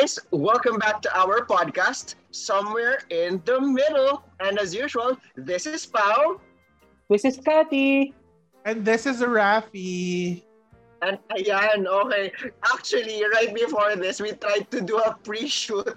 guys, welcome back to our podcast, Somewhere in the Middle. And as usual, this is Pau. This is Cathy. And this is Rafi. And ayan, okay. Actually, right before this, we tried to do a pre-shoot.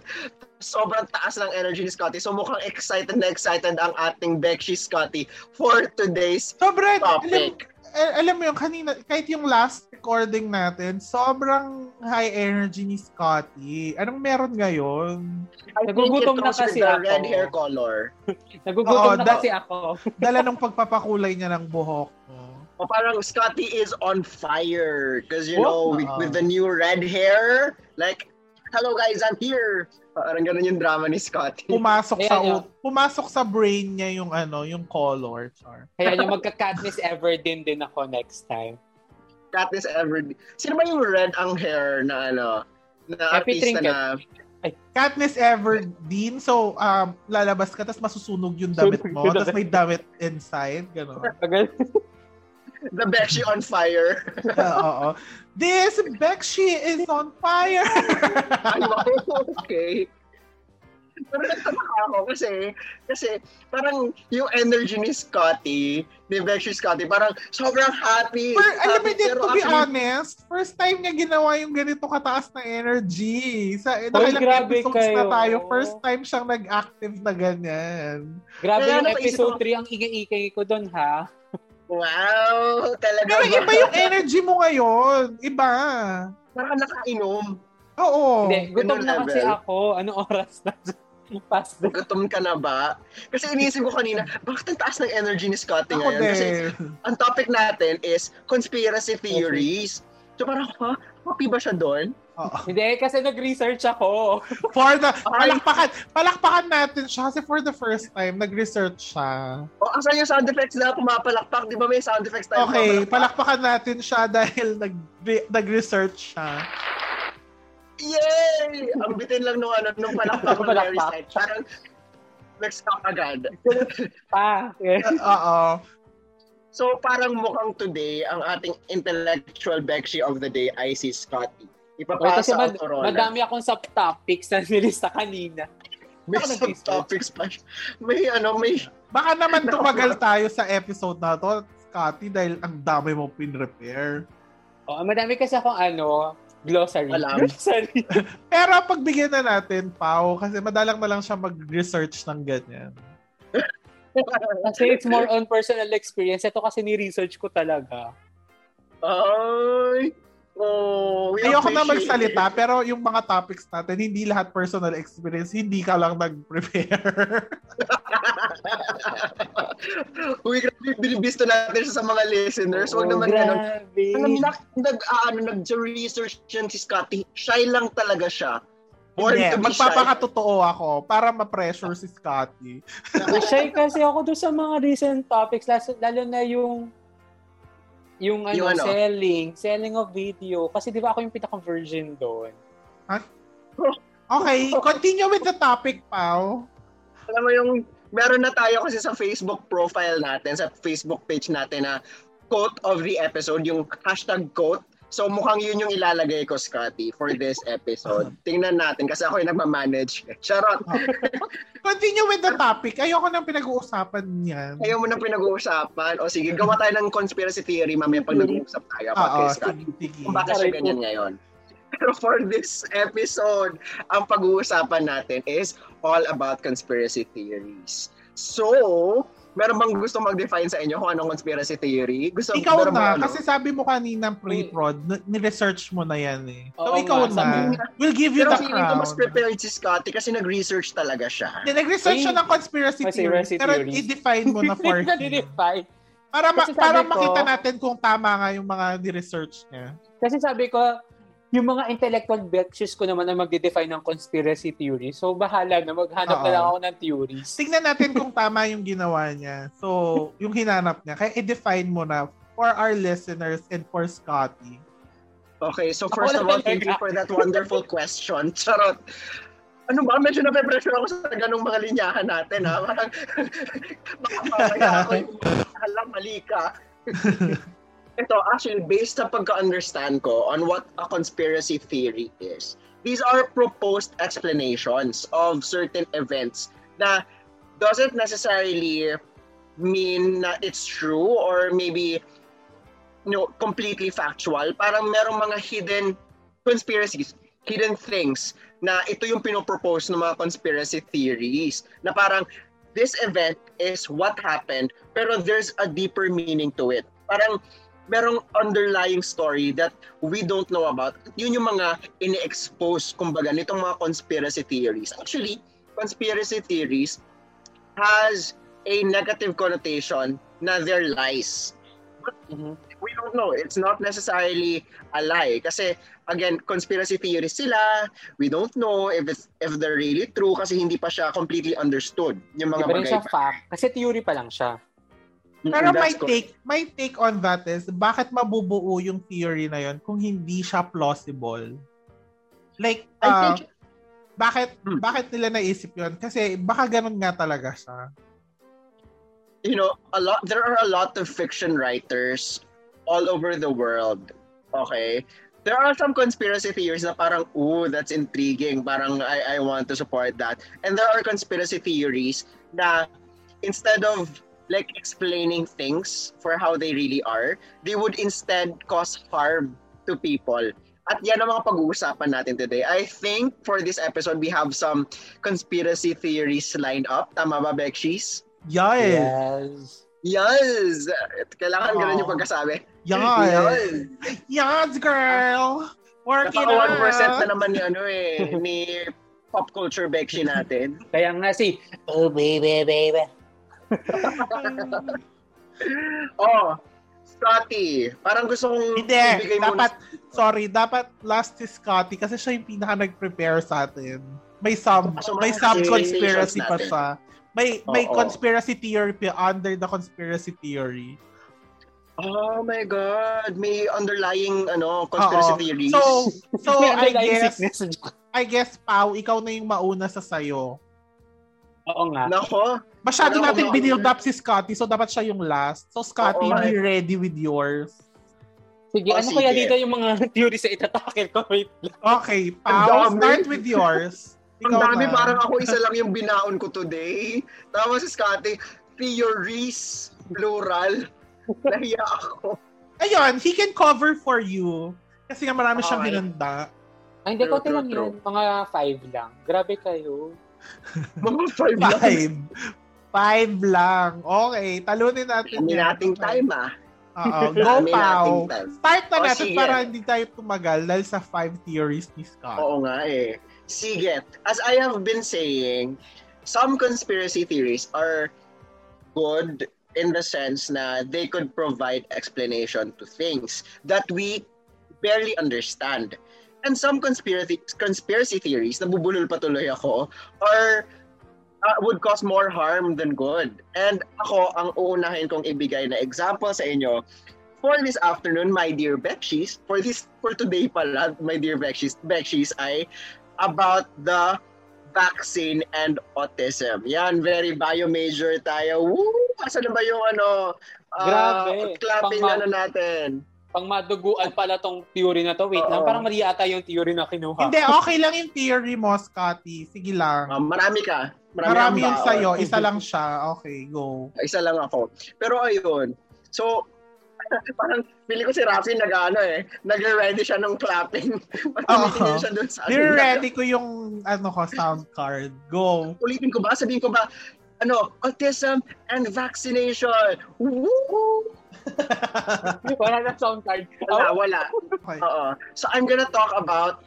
Sobrang taas ng energy ni Scotty. So mukhang excited na excited ang ating Becky Scotty for today's Sobrang, topic. Alam, eh, alam mo yung kanina, kahit yung last recording natin, sobrang high energy ni Scotty. Anong meron ngayon? I Nagugutom na kasi ako. red hair color. Nagugutom Oo, na da- kasi ako. Dala ng pagpapakulay niya ng buhok mo. O parang Scotty is on fire. Because, you know, Oh. with, with the new red hair, like, hello guys, I'm here. Parang ganun yung drama ni Scotty. Pumasok Ayan sa ut- pumasok sa brain niya yung ano, yung color. Char. Kaya yung magka-Katniss Everdeen din ako next time. Katniss Everdeen. Sino ba yung red ang hair na ano? Na Happy artista Trinket. na... Katniss Everdeen. So, um, lalabas ka, tapos masusunog yung damit mo. Tapos may damit inside. Gano'n. The Becky on fire. Oo. This Bekshi is on fire! Ay, wow, okay. Pero nagtataka ako kasi, kasi parang yung energy ni Scotty, ni Becky Scotty, parang sobrang happy. For, alam mo, happy, din, pero to be actually, honest, first time niya ginawa yung ganito kataas na energy. Sa nakailang grabe episodes na kayo. tayo, first time siyang nag-active na ganyan. Grabe Kaya yung episode ako- 3, ang ingay-ingay ko doon ha. Wow, talaga Pero ba? iba yung energy mo ngayon. Iba. Parang nakainom. Oo. Hindi, gutom na kasi ako. Anong oras na? Past the... Gutom ka na ba? Kasi iniisip ko kanina, bakit ang taas ng energy ni Scotty Ako ngayon? Kasi din. ang topic natin is conspiracy theories. So parang, ha? Happy ba siya doon? Oo. Hindi, kasi nag-research ako. For the, palakpakan, palakpakan natin siya kasi for the first time, nag-research siya. O, asan yung sound effects na pumapalakpak? Di ba may sound effects tayo? Okay, pumapalakpak? palakpakan natin siya dahil nag, nag-research siya. Yay! Ang bitin lang nung ano, nung palakpak ng side. Parang, nag-stop agad. Pa. Oo. So, parang mukhang today, ang ating intellectual Bekshi of the day ay si Scotty. Ipapasa kasi mad- sa Autorola. madami akong subtopics na nilista kanina. May subtopics pa. siya. May ano, may... Baka naman tumagal tayo sa episode na to, Scotty, dahil ang dami mo pin-repair. Oh, madami kasi akong ano, glossary. Alam. Glossary. Pero pagbigyan na natin, Pau, kasi madalang na lang siya mag-research ng ganyan. kasi it's more on personal experience. Ito kasi ni-research ko talaga. Ay! Oh, we Ayoko na magsalita, pero yung mga topics natin, hindi lahat personal experience, hindi ka lang nag-prepare. Uy, grabe, binibisto natin sa mga listeners. Huwag Oh, naman ganun. grabe. Alam nag, nag, ah, ano, nag-research yan si Scotty. Shy lang talaga siya. Born Hindi, to be shy. magpapakatotoo ako para ma-pressure si Scotty. Shy kasi ako doon sa mga recent topics, lalo na yung yung ano, Yung ano? selling, selling of video. Kasi di ba ako yung pinaka-virgin doon. Okay, continue with the topic, Pau. Alam mo yung, meron na tayo kasi sa Facebook profile natin, sa Facebook page natin na quote of the episode, yung hashtag quote. So mukhang yun yung ilalagay ko, Scotty, for this episode. Tingnan natin kasi ako yung nagmamanage. Charot! Continue with the topic. Ayoko nang pinag-uusapan niyan. Ayaw mo na pinag-uusapan. O sige, gawa tayo ng conspiracy theory mamaya pag nag-uusap tayo Oo, kay Scotty. sige, sige. Kung bakit siya ganyan ngayon. Pero for this episode, ang pag-uusapan natin is all about conspiracy theories. So, meron bang gusto mag-define sa inyo kung anong conspiracy theory? Gusto Ikaw na, ano? kasi sabi mo kanina pre-prod, n- ni-research mo na yan eh. So Oo ikaw nga, na. sabi- We'll give you Pero the feeling ko mas crown. prepared si Scotty kasi nag-research talaga siya. Hindi, nag-research siya ng conspiracy Conspiracy theories, pero i-define mo na for him. Nadi-define. Para, ma- para ko- makita natin kung tama nga yung mga ni-research niya. Kasi sabi ko, yung mga intellectual betches ko naman ang magde-define ng conspiracy theory. So, bahala na. Maghanap na Oo. lang ako ng theories. Tingnan natin kung tama yung ginawa niya. So, yung hinanap niya. Kaya i-define mo na for our listeners and for Scotty. Okay, so Ako first of na all, thank you for that wonderful question. Charot. Ano ba? Medyo nape-pressure ako sa ganong mga linyahan natin, ha? Parang, baka ako yung alam, mali ka. Ito, actually, based sa pagka-understand ko on what a conspiracy theory is, these are proposed explanations of certain events na doesn't necessarily mean na it's true or maybe you know, completely factual. Parang merong mga hidden conspiracies, hidden things na ito yung pinopropose ng mga conspiracy theories na parang this event is what happened pero there's a deeper meaning to it. Parang merong underlying story that we don't know about. Yun yung mga ini-expose, kumbaga, nitong mga conspiracy theories. Actually, conspiracy theories has a negative connotation na they're lies. But Mhm. we don't know. It's not necessarily a lie. Kasi, again, conspiracy theories sila. We don't know if it's, if they're really true kasi hindi pa siya completely understood. Yung mga Iba rin bagay siya fact. Kasi theory pa lang siya. Pero my take, my take on that is, bakit mabubuo yung theory na yon kung hindi siya plausible? Like, I uh, think, bakit Hmm. bakit nila naisip yon Kasi baka ganun nga talaga siya. you know, a lot there are a lot of fiction writers all over the world. Okay? There are some conspiracy theories na parang, ooh, that's intriguing. Parang I, I want to support that. And there are conspiracy theories na instead of like explaining things for how they really are, they would instead cause harm to people. At yan ang mga pag-uusapan natin today. I think for this episode, we have some conspiracy theories lined up. Tama ba, Bekshis? Yes. Yes. Yes! Kailangan ganun yung pagkasabi. Yes. Yes, girl! Work it Naka 1% na out! naman ni ano eh, ni pop culture Bekshi natin. Kaya nga si, oh baby, baby. Oh, Scotty, parang gusto kong Hindi, ibigay mo dapat, sorry, dapat last si Scotty kasi siya yung pinaka nag-prepare sa atin. May sub, So, may mga sub-conspiracy pa siya. May, may Oo. conspiracy theory pa under the conspiracy theory. Oh my God, may underlying ano conspiracy Oo. theories. So, so May I guess. I guess, Pau, ikaw na yung mauna sa sayo. Oo nga. Nako, Masyado Wala natin binild up si Scotty, so dapat siya yung last. So, Scotty, Oo, be ready with yours. Sige, Oh, ano kaya sige. dito yung mga theory sa itatakil ko? Wait lang. Okay, dami. start with yours. ang dami na. parang ako isa lang yung binaon ko today. Tapos si Scotty, theories, plural. Nahiya ako. Ayun, he can cover for you. Kasi nga marami siyang Okay. hinanda. Ay, hindi, true, lang yun. Mga five lang. Grabe kayo. Mga five lang. Five. Five lang. Okay, talunin natin yan. nating time ah. Oo, go, time. Start na Oh, natin sige. para hindi tayo tumagal dahil sa five theories ni Scott. Oo nga eh. Sige, as I have been saying, some conspiracy theories are good in the sense na they could provide explanation to things that we barely understand. And some conspiracy conspiracy theories, nabubulol patuloy ako, are uh, would cause more harm than good. And ako, ang uunahin kong ibigay na example sa inyo, for this afternoon, my dear Bekshis, for this for today pala, my dear Bekshis, Bekshis ay about the vaccine and autism. Yan, very bio major tayo. Woo! Asa na ba yung ano, ah, Grabe. clapping Pang- ano natin? Pang maduguan pala tong theory na to. Wait lang, Oo. parang mali ata yung theory na kinuha. Hindi, okay lang yung theory mo, Scotty. Sige lang. Ah, marami ka. Marami kang yung sa'yo. Isa lang siya. Okay, go. Isa lang ako. Pero ayun. So, parang pili ko si Rafi nag-ano eh. Nag-ready siya ng clapping. Tumitingin siya dun sa ano. ready ko yung ano ko, sound card. Go. Ulitin ko ba? Sabihin ko ba? Ano, autism and vaccination. Woo! Wala na sound card. Wala, Oh, wala. Okay. Oo. So I'm gonna talk about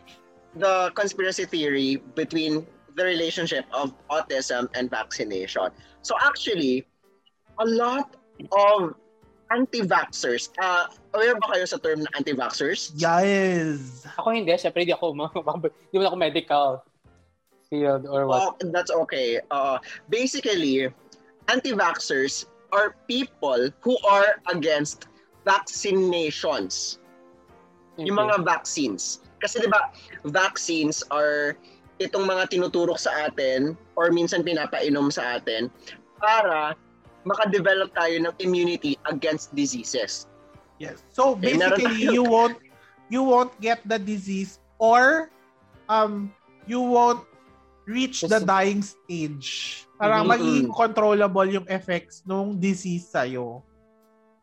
the conspiracy theory between the relationship of autism and vaccination. So actually, a lot of anti-vaxxers, uh, aware ba kayo sa term na anti-vaxxers? Yes. ako hindi. Siyempre, hindi ako, hindi mo ako medical field or what. Oh, that's okay. Uh, basically, anti-vaxxers are people who are against vaccinations. Yung mga vaccines. Kasi 'di ba, vaccines are itong mga tinuturok sa atin or minsan pinapainom sa atin para makadevelop tayo ng immunity against diseases. Yes. So Eh, basically you won't you won't get the disease or um, you won't reach the dying stage. Parang Mhm. magiging controllable yung effects nung disease sa'yo.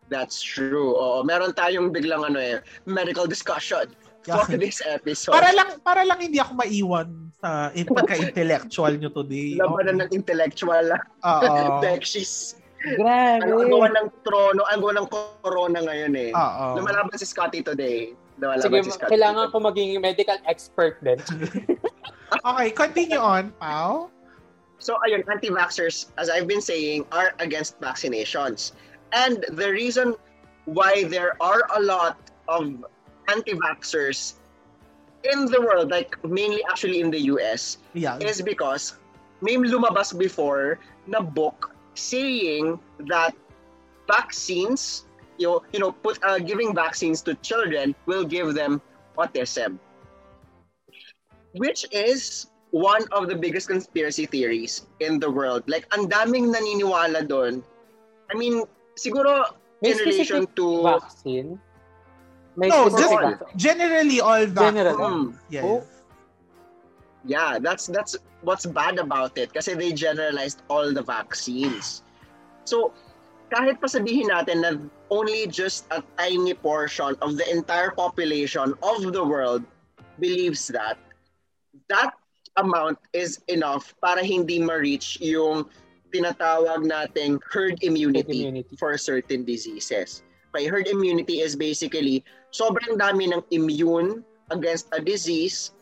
That's true. Oo, meron tayong biglang ano eh, medical discussion for Yeah. this episode. Para lang para lang hindi ako maiwan sa in- pagka-intellectual nyo today. Labanan ng intellectual Oo. Bekshis. Grabe. Ano, ang gawa ng trono, ang gawa ng corona ngayon eh. Oo. Lumalaban si Scotty today. Lumalaban Sige, si Scotty kailangan today. ko maging medical expert din. Okay, continue on, Pao. So ayun, anti-vaxxers, as I've been saying, are against vaccinations. And the reason why there are a lot of anti-vaxxers in the world, like mainly actually in the US, Yeah. is because may lumabas before na book saying that vaccines, you, know, you know, put uh, giving vaccines to children will give them autism. Which is one of the biggest conspiracy theories in the world. Like, ang daming naniniwala doon. I mean, siguro May in relation to... vaccine? May No, just- vaccine. Generally, all vaccines. Generally. Mm. Yes. Oh. Yeah, that's that's what's bad about it kasi they generalized all the vaccines. So, kahit pa sabihin natin na only just a tiny portion of the entire population of the world believes that, that amount is enough para hindi ma-reach yung tinatawag nating herd immunity, Herd immunity. for certain diseases. Okay, herd immunity is basically sobrang dami ng immune against a disease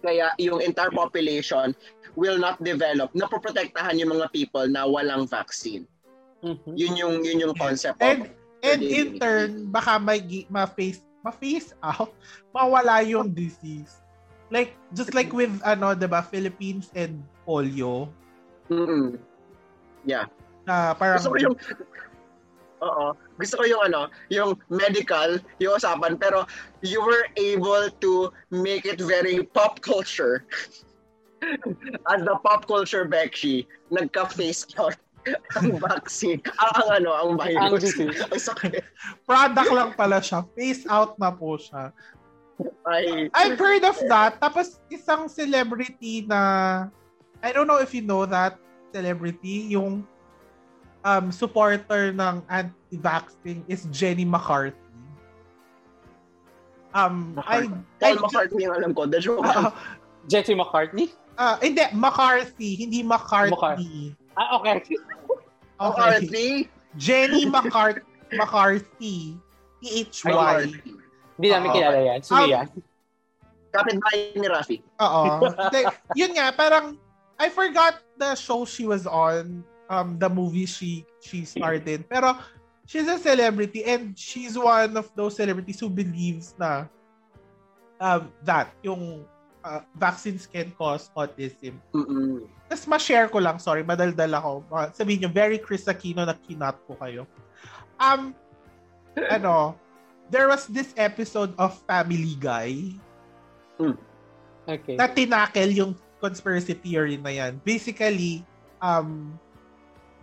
kaya yung entire population will not develop na poprotektahan yung mga people na walang vaccine. Mhm. Yun yung yun yung concept And, of and herd in immunity. turn, baka may ma-face, ma-face out, mawala yung disease. Like, just like with, ano, diba, Philippines and polio, Mm-mm. na parang, Gusto ko yung Oo. Gusto ko yung ano, yung medical, yung usapan, pero you were able to make it very pop culture. As the pop culture Bekshi, nagka-face out ang vaccine. Ah, ang ano, ang Ang virus. Ang product lang pala siya. Face out na po siya. Ay, I've heard of that. Tapos, isang celebrity na, I don't know if you know that celebrity, yung um, supporter ng anti-vaxxing is Jenny McCarthy. Um, I, Paul I, McCartney yung alam ko. The joke. Ah, Jesse McCartney? ah, hindi, McCarthy, hindi McCarthy. Ah, okay. Okay. McCarthy. Jenny McCart McCarthy. T-H-Y. McCarthy. Hindi namin Oo. kilala yan. Sige Um, yan. Kapitbahay ni Rafi. Oo. like, yun nga, parang, I forgot the show she was on, um, the movie she she starred in. Pero, she's a celebrity and she's one of those celebrities who believes na um, that yung uh, vaccines can cause autism. Mm-mm. Tapos ma-share ko lang, sorry, madaldal ako. Uh, sabihin nyo, very Chris Aquino na kinat ko kayo. Um, ano, there was this episode of Family Guy Okay. na tinakel yung conspiracy theory na yan. Basically, um,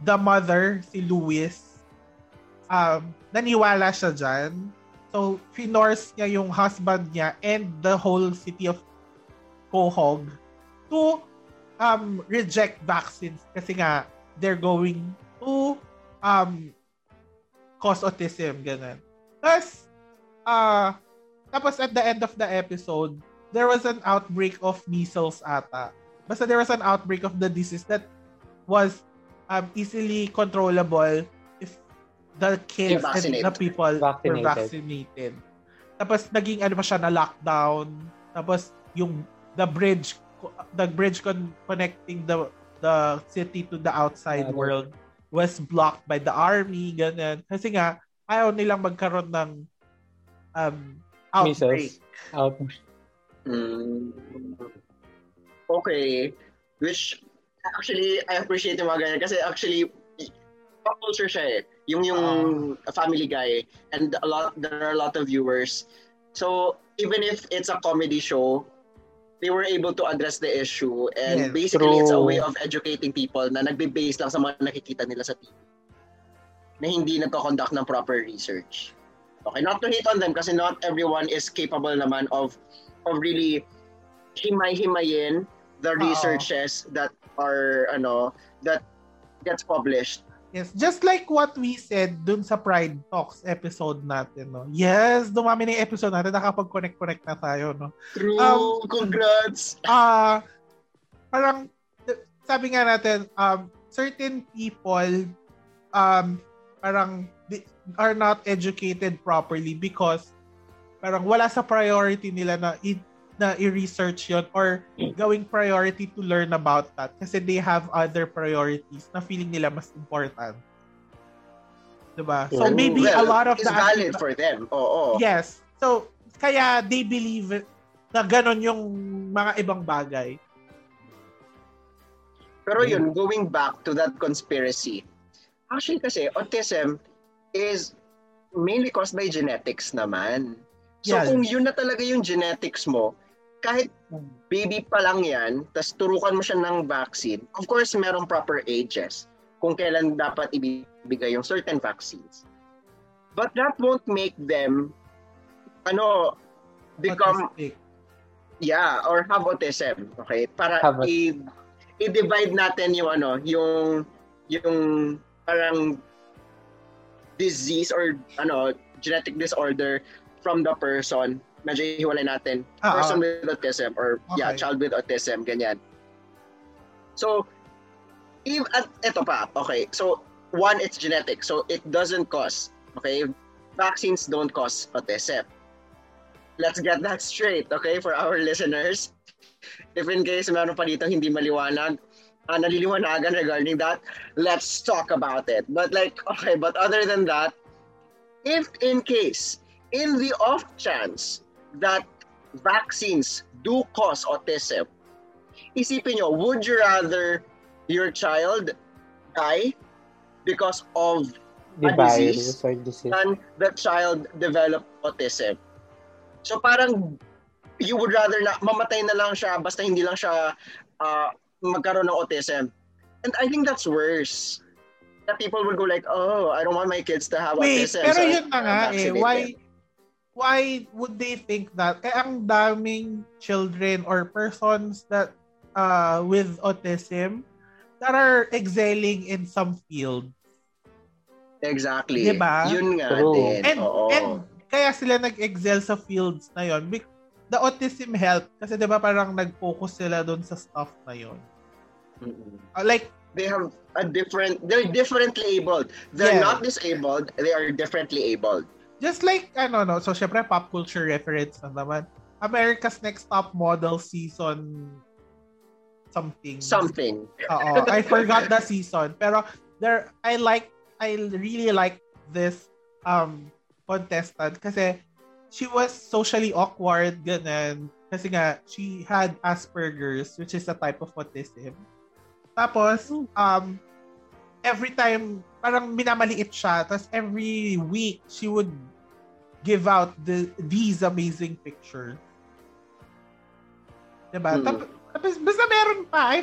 the mother, si Louis, um, naniwala siya dyan. So, finorse niya yung husband niya and the whole city of Quahog to um, reject vaccines kasi nga they're going to um, cause autism, ganun. Tapos, uh, tapos at the end of the episode, there was an outbreak of measles ata. Basta there was an outbreak of the disease that was um, easily controllable if the kids and Vaccinated. the people were Vaccinated. vaccinated. Tapos naging ano pa siya na lockdown. Tapos yung the bridge the bridge con- connecting the the city to the outside Ano? world was blocked by the army ganyan. Kasi nga ayaw nilang magkaroon ng um outbreak. Measles. Out. Mm. Okay. Which, actually, I appreciate yung mga ganyan kasi actually, pop culture siya eh. Yung yung family guy and a lot there are a lot of viewers. So, even if it's a comedy show, they were able to address the issue and Yes, basically it's a true. way of educating people na nagbe-base lang sa mga nakikita nila sa TV na hindi nagko-conduct ng proper research. Okay, not to hate on them kasi not everyone is capable naman of of really himay-himayin the Oo. researches that are ano that gets published. Yes, just like what we said dun sa Pride Talks episode natin, no? Yes, dumami na yung episode natin, nakapag-connect-connect na tayo, no? True, Um, congrats. Ah, parang, sabi nga natin, um, certain people, um, parang, are not educated properly because parang wala sa priority nila na i- na i-research yon or gawing priority to learn about that kasi they have other priorities na feeling nila mas important. Diba? So True. maybe a Well, lot of it's the valid for them. Oo. Yes. So kaya they believe na ganon yung mga ibang bagay. Pero yun, going back to that conspiracy, actually kasi autism is mainly caused by genetics naman. So Yes. kung yun na talaga yung genetics mo, kahit baby pa lang yan, tas turukan mo siya ng vaccine, of course, merong proper ages kung kailan dapat ibibigay yung certain vaccines. But that won't make them, ano, become Autistic. Yeah, or have autism. Okay? Para Have i- i-divide natin yung ano, yung yung parang disease or ano, genetic disorder from the person. Medyo hiwalay natin. Ah, person with autism or yeah, Okay. child with autism, ganyan. So, if, at ito pa, okay. So, one, it's genetic. So, it doesn't cause, okay? Vaccines don't cause autism. Let's get that straight, okay, for our listeners. If in case meron pa dito hindi maliwanag, uh, naliliwanagan regarding that, let's talk about it. But like, okay, but other than that, if in case, in the off chance that vaccines do cause autism, isipin nyo, would you rather your child die because of The A virus disease? disease. than the child develop autism? So parang you would rather na mamatay na lang siya basta hindi lang siya uh, magkaroon ng autism. And I think that's worse. That people would go like, oh, I don't want my kids to have Wait, autism. pero so yun na nga eh. vaccinated." Why, why would they think that? Eh, ang daming children or persons that uh, with autism that are excelling in some field. Exactly. Diba? Yun nga True. din. And, Oo. and kaya sila nag-excel sa fields na yon. The autism help kasi 'di ba parang nag-focus sila doon sa stuff na yon. Mm-mm. Uh, like they have a different, they're differently abled. They're Yeah. not disabled, they are differently abled. just like ano no, so syempre pop culture reference na naman. America's Next Top Model season something. Something. Oo, I forgot the season. Pero there I like I really like this um contestant kasi she was socially awkward ganun kasi nga she had Asperger's which is a type of autism. Tapos um every time parang minamaliit siya tapos every week she would give out the these amazing pictures. Diba? Mm. Tap- tapos basta meron pa. I,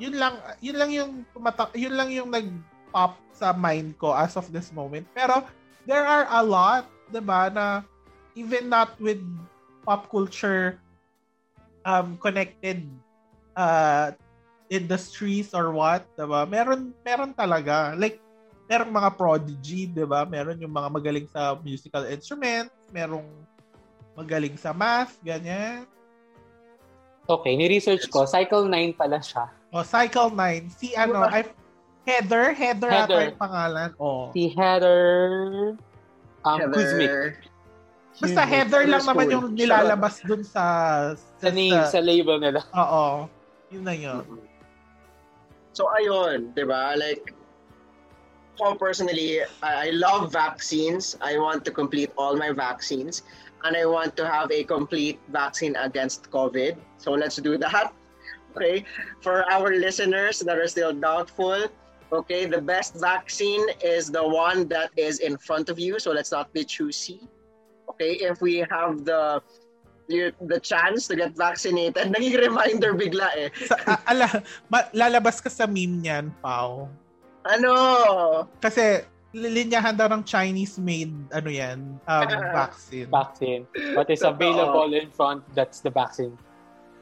yun lang yun lang yung tumatak yun lang yung nag pop sa mind ko as of this moment. Pero there are a lot, 'di ba, na even not with pop culture um connected uh industries or what, 'di ba? Meron meron talaga. Like merong mga prodigy, 'di ba? Meron yung mga magaling sa musical instruments, merong magaling sa math, ganyan. Okay, ni-research ko. Cycle 9 pala siya. O, Cycle 9. Si ano, I, Heather, Heather, ata Heather. yung pangalan. Oh. Si Heather um, Kuzmik. Heather. Basta Kuzmik. Heather lang naman yung nilalabas dun sa... Sa name, sa label nila. Oo. Yun na yun. So ayun, 'di ba? Like ako personally, I, I love vaccines. I want to complete all my vaccines and I want to have a complete vaccine against COVID. So let's do that. Okay? For our listeners that are still doubtful, okay, the best vaccine is the one that is in front of you. So let's not be choosy. Okay, if we have the the, the chance to get vaccinated, naging reminder bigla eh. Sa, a- ala, ma- lalabas ka sa meme niyan, Pao. Ano? Kasi lilinyahan daw ng Chinese-made, ano yan, um, vaccine. Vaccine. What is available in front, that's the vaccine.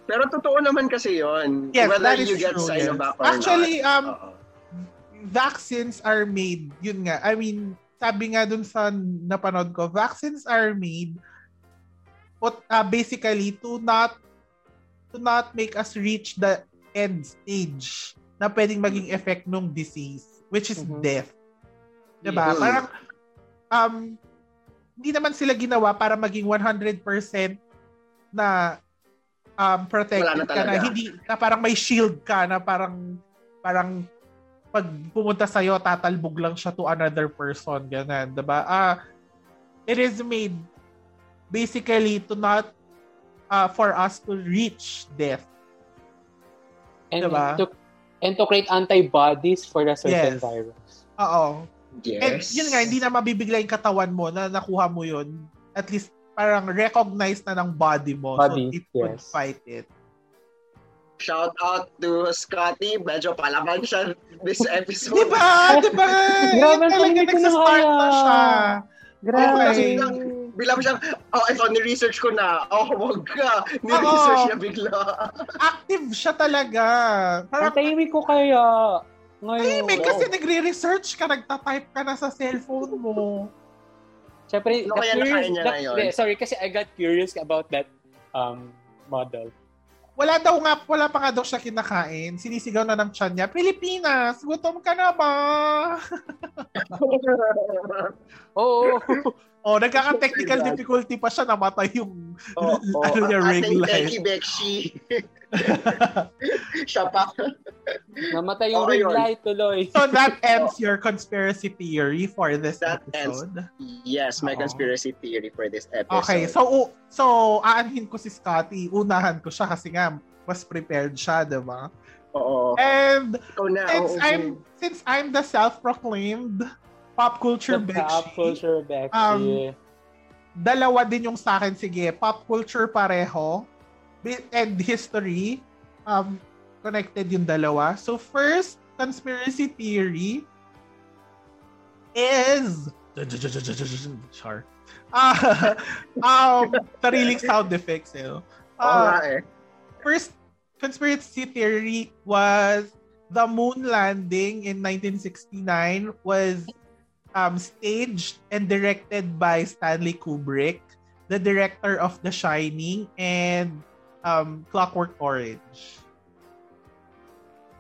Pero totoo naman kasi yon. Yes, Whether that is you get true, yes. Actually, not. um, Oo. vaccines are made, yun nga, I mean, sabi nga dun sa napanood ko, vaccines are made but, uh, basically to not to not make us reach the end stage na pwedeng maging effect ng disease, which is Mhm. death. Diba? Mhm. Parang, um, hindi naman sila ginawa para maging 100% na um, protected na ka na hindi na parang may shield ka na parang parang pag pumunta sa iyo tatalbog lang siya to another person ganun 'di ba ah it is made basically to not uh, for us to reach death And, Diba? to, and to create antibodies for a certain Yes. virus. oo and Yes. yun nga hindi na mabibigla yung katawan mo na nakuha mo yun at least parang recognized na ng body mo Body, so it could yes. fight it Shout out to Scotty. Medyo palaban siya this episode. Di ba? Di ba? Grabe, talaga nagsastart na kaya. siya. Grabe. kasi biglang, biglang siyang, oh, ito, ni-research ko na. Oh, wag ka. Oo. Ni-research niya bigla. Active siya talaga. Ang Parang tahimik ko kaya. Ngayon. tahimik kasi nagre-research ka, nagta-type ka na sa cellphone mo. Siyempre, the kaya curious- nakain niya the- ngayon? the- sorry, kasi I got curious about that um model. Wala daw nga, wala pa nga daw siya kinakain. Sinisigaw na ng tiyan niya, Pilipinas, gutom ka na ba? Oo. Oh, nagkaka-technical difficulty pa siya, namatay yung oh, oh, Ano niya, ring ating light. Bekshi. siya pa. Namatay yung Oo, red yun. light tuloy. So that ends your conspiracy theory for this That ends- episode. Yes, my Oo. conspiracy theory for this episode. Okay, so so aanhin ko si Scotty, unahan ko siya kasi nga mas prepared siya, 'di ba? Oo. And na. since oo, I'm since I'm the self-proclaimed pop culture The Becky, pop culture Becky. Um, dalawa din yung sa akin sige, pop culture pareho and history um connected yung dalawa. So first conspiracy theory is Char. Ah, um, sariling sound effects eh. no? Oo Ah, nga eh. first conspiracy theory was the moon landing in 1969 was um, staged and directed by Stanley Kubrick, the director of The Shining and um, Clockwork Orange.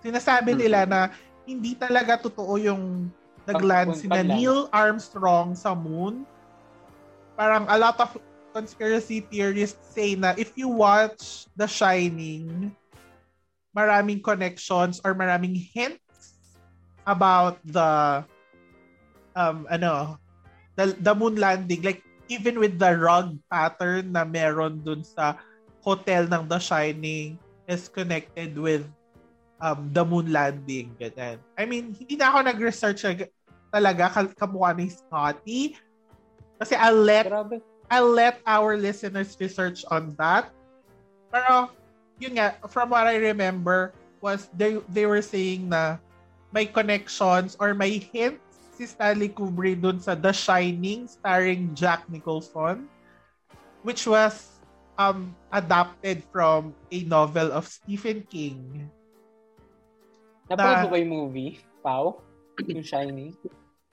Sinasabi nila na hindi talaga totoo yung nagland si na. Neil Armstrong sa moon. Parang a lot of conspiracy theorists say na if you watch The Shining, maraming connections or maraming hints about the um ano the, the moon landing like even with the rug pattern na meron dun sa hotel ng The Shining is connected with um the moon landing ganyan. I mean, hindi na ako nag-research ag- talaga kamukha ni Scotty kasi I'll let Grabe. I'll let our listeners research on that. Pero, yun nga, from what I remember, was they, they were saying na may connections or may hints si Stanley Kubrick dun sa The Shining starring Jack Nicholson, which was um adapted from a novel of Stephen King. Napanood Na- mo ba yung movie? Pau? Yung Shining?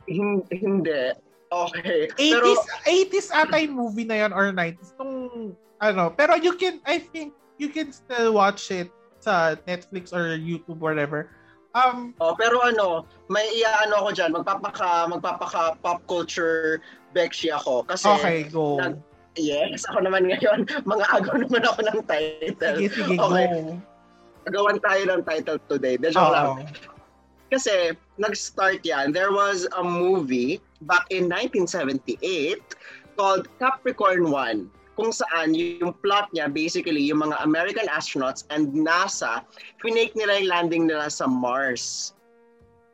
Hin- Hindi. Okay. Pero, 80s, 80s ata yung movie na yun or 90s. Nung, ano, pero you can, I think, you can still watch it sa Netflix or YouTube, whatever. Um, oh, pero ano, may iaano ako dyan, magpapaka, magpapaka pop culture Bekshi ako. Kasi, okay, go. nag- yes, ako naman ngayon, mga agaw naman ako ng title. Sige, sige, Okay. go. Gawan tayo ng title today. De joke lang. Kasi, nag-start yan. There was a movie back in 1978 called Capricorn 1 kung saan yung plot niya basically yung mga American astronauts and NASA pinake nila yung landing nila sa Mars.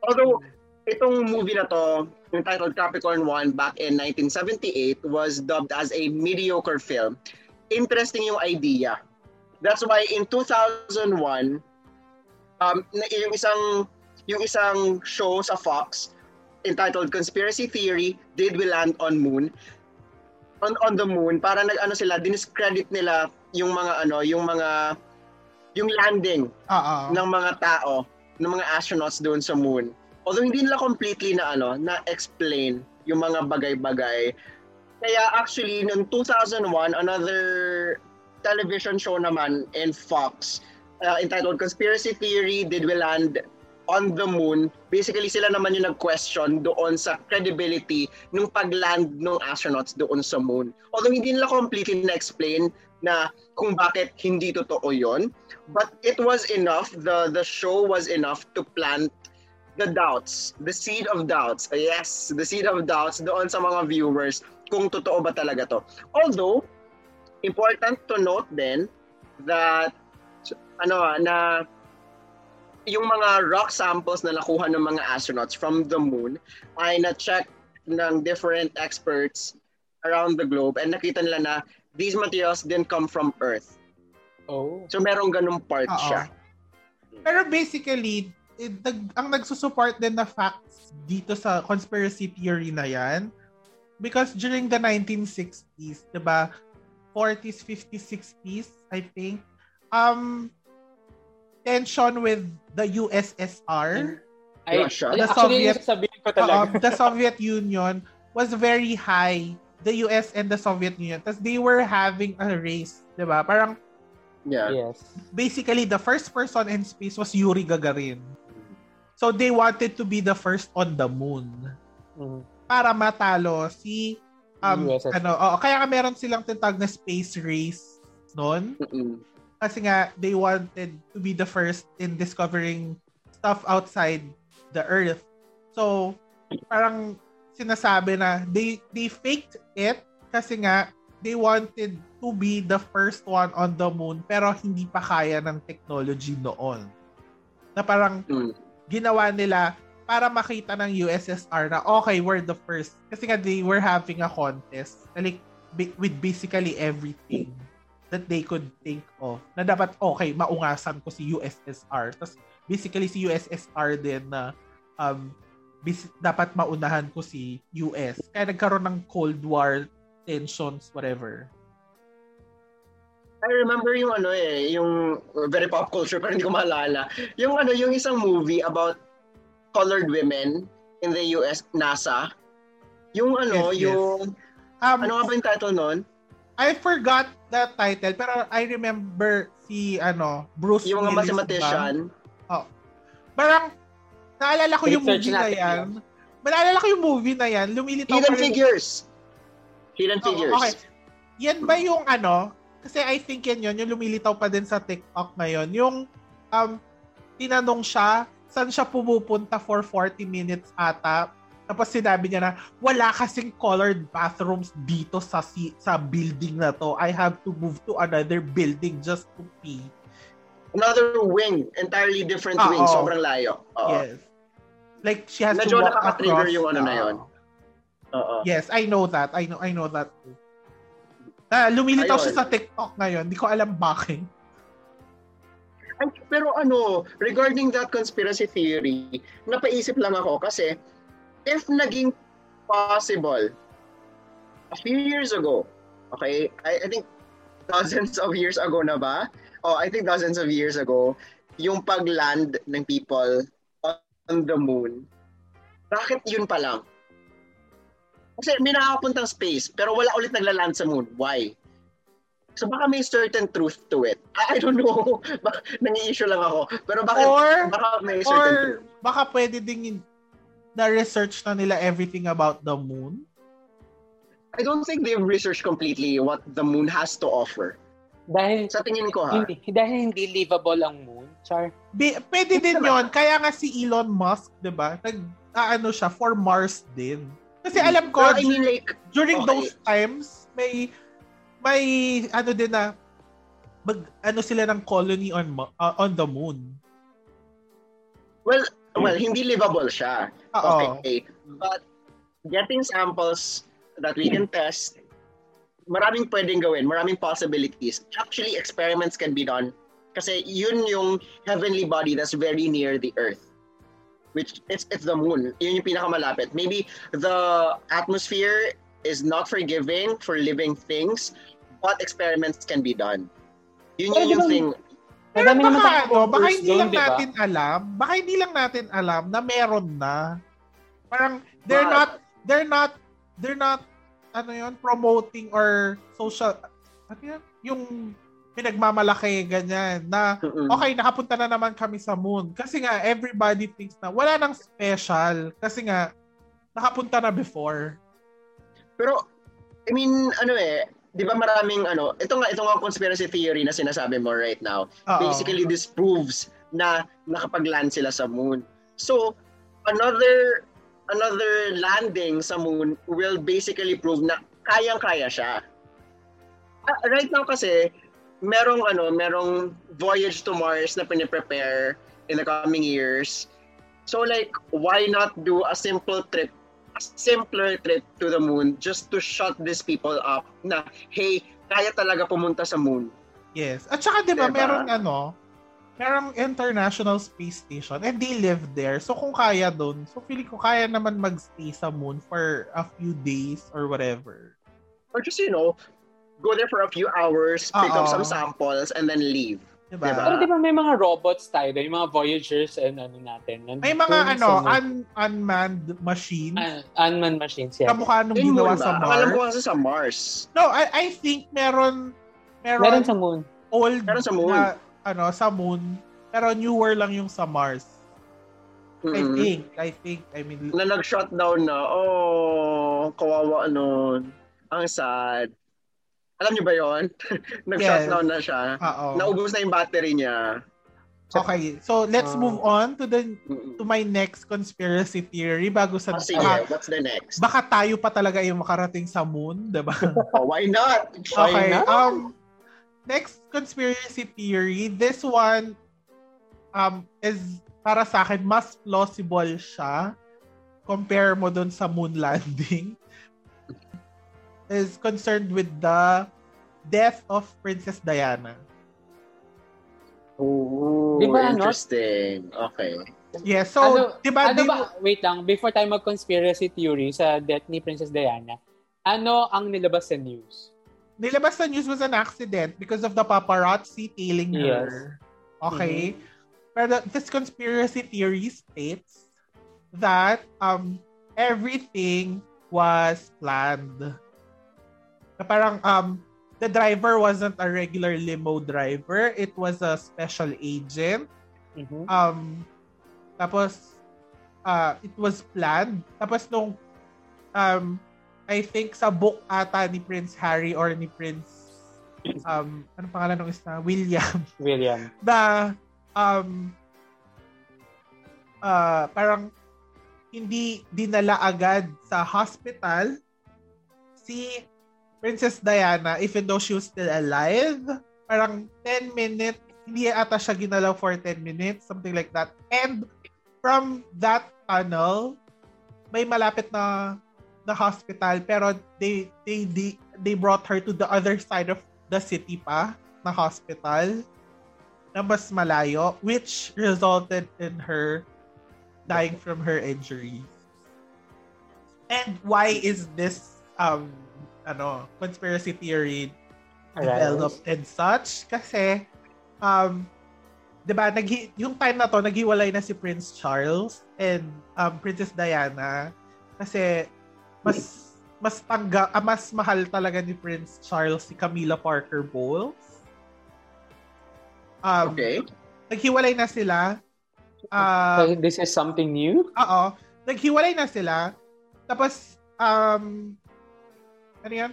Although, itong movie na to, entitled Capricorn 1 back in 1978 was dubbed as a mediocre film. Interesting yung idea. That's why in 2001, um, yung isang yung isang show sa Fox entitled Conspiracy Theory, Did We Land on Moon? On on the moon, para nag ano sila, diniscredit nila yung mga ano, yung mga yung landing Oo. ng mga tao, ng mga astronauts doon sa moon. Although hindi nila completely na ano, na explain yung mga bagay-bagay. Kaya actually noong 2001 another television show naman in Fox uh, entitled Conspiracy Theory Did We Land on the Moon. Basically sila naman yung nag-question doon sa credibility nung pag-land ng astronauts doon sa moon. Although hindi nila completely na-explain na kung bakit hindi totoo yon but it was enough the the show was enough to plant the doubts the seed of doubts yes the seed of doubts doon sa mga viewers kung totoo ba talaga to although important to note then that ano na yung mga rock samples na nakuha ng mga astronauts from the moon ay na-check ng different experts around the globe and nakita nila na these materials didn't come from Earth. Oh. So merong ganung part Oo. siya. Pero basically, eh, nag, ang nagsusupport din na facts dito sa conspiracy theory na yan, because during the 1960s, di ba, 40s, 50s, 60s, I think, um, tension with the USSR, Ay, Russia. The actually, Soviet- yung sasabihin ko uh, talaga. the Soviet Union was very high. The US and the Soviet Union. Tapos they were having a race, di ba? Parang Yeah. yes. basically the first person in space was Yuri Gagarin. So they wanted to be the first on the moon Mhm. para matalo si um USSR. ano, oo, kaya nga meron silang tinatawag na space race noon Mm-mm. Kasi nga they wanted to be the first in discovering stuff outside the earth. So parang sinasabi na they they faked it kasi nga they wanted to be the first one on the moon pero hindi pa kaya ng technology noon. Na parang Mm. ginawa nila para makita ng USSR na okay, we're the first. Kasi nga they were having a contest like with basically everything that they could think of. Na dapat okay, maungasan ko si USSR. Tapos basically si USSR din na um bis- dapat maunahan ko si US. Kaya nagkaroon ng Cold War tensions, whatever. I remember yung ano eh, yung very pop culture pero hindi ko maalala. Yung ano, yung isang movie about colored women in the US NASA. Yung ano, Yes, yes. yung Um, ano nga ba yung title nun? I forgot the title pero I remember si ano Bruce Yung mga mathematician. Parang naalala ko yung Research movie na yan. Naalala ko yung movie na yan. Lumilitaw Hidden figures. Hidden Oo, figures. okay. Yan ba yung ano? Kasi I think yan yun, yung lumilitaw pa din sa TikTok ngayon. Yung um, tinanong siya, saan siya pumupunta for 40 minutes ata. Tapos sinabi niya na, wala kasing colored bathrooms dito sa si- sa building na to. I have to move to another building just to pee. Another wing. Entirely different Ah, wing. oo. Sobrang layo. Oo. Yes. Like she has Medyo to walk nakaka-trigger across. yung ano na yun. Oo. Yes, I know that. I know I know that. Na lumilitaw Ayun. siya sa TikTok ngayon. Hindi ko alam bakit. Ay, pero ano, regarding that conspiracy theory, napaisip lang ako kasi if naging possible a few years ago, okay, I, I think dozens of years ago na ba? Oh, I think dozens of years ago, yung pag-land ng people on the moon, bakit yun pa lang? Kasi may nakakapuntang space, pero wala ulit nagla-land sa moon. Why? So baka may certain truth to it. I, I don't know. Baka nangi-issue lang ako. Pero bakit Or baka may certain or truth. baka pwede ding na-research na nila everything about the moon. I don't think they've researched completely what the moon has to offer. Dahil, Sa tingin ko ha. hindi, dahil hindi livable ang moon. Char. Be, pwede din yon Kaya nga si Elon Musk, di ba? Nag, ano siya, for Mars din. Kasi alam ko, Pero I mean like, during okay. those times, may, may, ano din na, mag, ano sila ng colony on, uh, on the moon. well, well, hindi livable siya. Oo. Okay. But getting samples that we can test, maraming pwedeng gawin, maraming possibilities. Actually, experiments can be done kasi yun yung heavenly body that's very near the earth. Which, it's, it's the moon. Yun yung pinakamalapit. Maybe the atmosphere is not forgiving for living things, but experiments can be done. Yun yung bang- thing. Pero Madami naman baka, tayong ano, baka hindi doon, lang di ba? natin alam, baka hindi lang natin alam na meron na. Parang they're But- not they're not they're not ano yun, promoting or social ano yun, yung pinagmamalaki ganyan na okay, nakapunta na naman kami sa moon. Kasi nga everybody thinks na wala nang special kasi nga nakapunta na before. Pero, I mean, ano eh, di ba maraming ano, ito nga, ito nga conspiracy theory na sinasabi mo right now. Oo. Basically, this proves na nakapag-land sila sa moon. So, another another landing sa moon will basically prove na kayang-kaya siya. Ah, right now kasi, merong ano, merong voyage to Mars na piniprepare in the coming years. So like, why not do a simple trip, simpler trip to the moon just to shut these people up na, hey, kaya talaga pumunta sa moon. Yes. At saka 'di ba, Diba? merong ano, merong International Space Station and they live there. So kung kaya doon, so feeling ko kaya naman magstay sa moon for a few days or whatever. Or just, you know, go there for a few hours, pick up Oo. some samples, and then leave. Diba? Diba? Pero di ba may mga robots tayo doon, yung mga Voyagers and ano natin. nandun May mga ano, un- unmanned machines. Un- unmanned machines, yes. Kamukha nung In ginawa moon sa ba? Alam ko Mars. kasi sa Mars. No, I, I think meron meron, Meron sa moon. old Meron sa moon. na ano sa moon pero newer lang yung sa Mars. I Mm-mm. think, I think, I mean, Na nag-shutdown na. Oh, kawawa nun. Ang sad. Alam niyo ba yon? nag-shutdown na siya. oo. Naubos na yung battery niya. Okay, so let's Ah. move on to the to my next conspiracy theory bago sa Ah, sige, baka, what's the next? baka tayo pa talaga yung makarating sa moon, 'di ba? Oh, why not? Okay. not? Um next conspiracy theory, this one um is para sa akin mas plausible siya compare mo dun sa moon landing is concerned with the death of Princess Diana. Oh, Di ba, ano? interesting. Okay. Yeah, so Ano- 'di ba ano di- ba, wait lang, before tayo mag-conspiracy theory sa death ni Princess Diana, ano ang nilabas sa news? nilabas sa news was an accident because of the paparazzi tailing her. Okay? Pero this conspiracy theory states that um everything was planned. Na parang um the driver wasn't a regular limo driver, it was a special agent. Mhm. Um tapos uh it was planned. Tapos nung um I think sa book ata ni Prince Harry or ni Prince um ano pangalan ng isa William William. na um uh, parang hindi dinala agad sa hospital si Princess Diana even though she was still alive parang 10 minutes hindi ata siya ginalaw for 10 minutes something like that and from that tunnel may malapit na the hospital pero they they they, they brought her to the other side of the city pa na hospital na mas malayo which resulted in her dying from her injuries. And why is this um ano conspiracy theory developed and such? Kasi um 'di ba nag yung time na to naghiwalay na si Prince Charles and um Princess Diana kasi mas mas tangga ah, mas mahal talaga ni Prince Charles si Camilla Parker Bowles. Um, Okay. Naghiwalay na sila. Ah, So, this is something new? Oo. Naghiwalay na sila. Tapos, um, ano yan?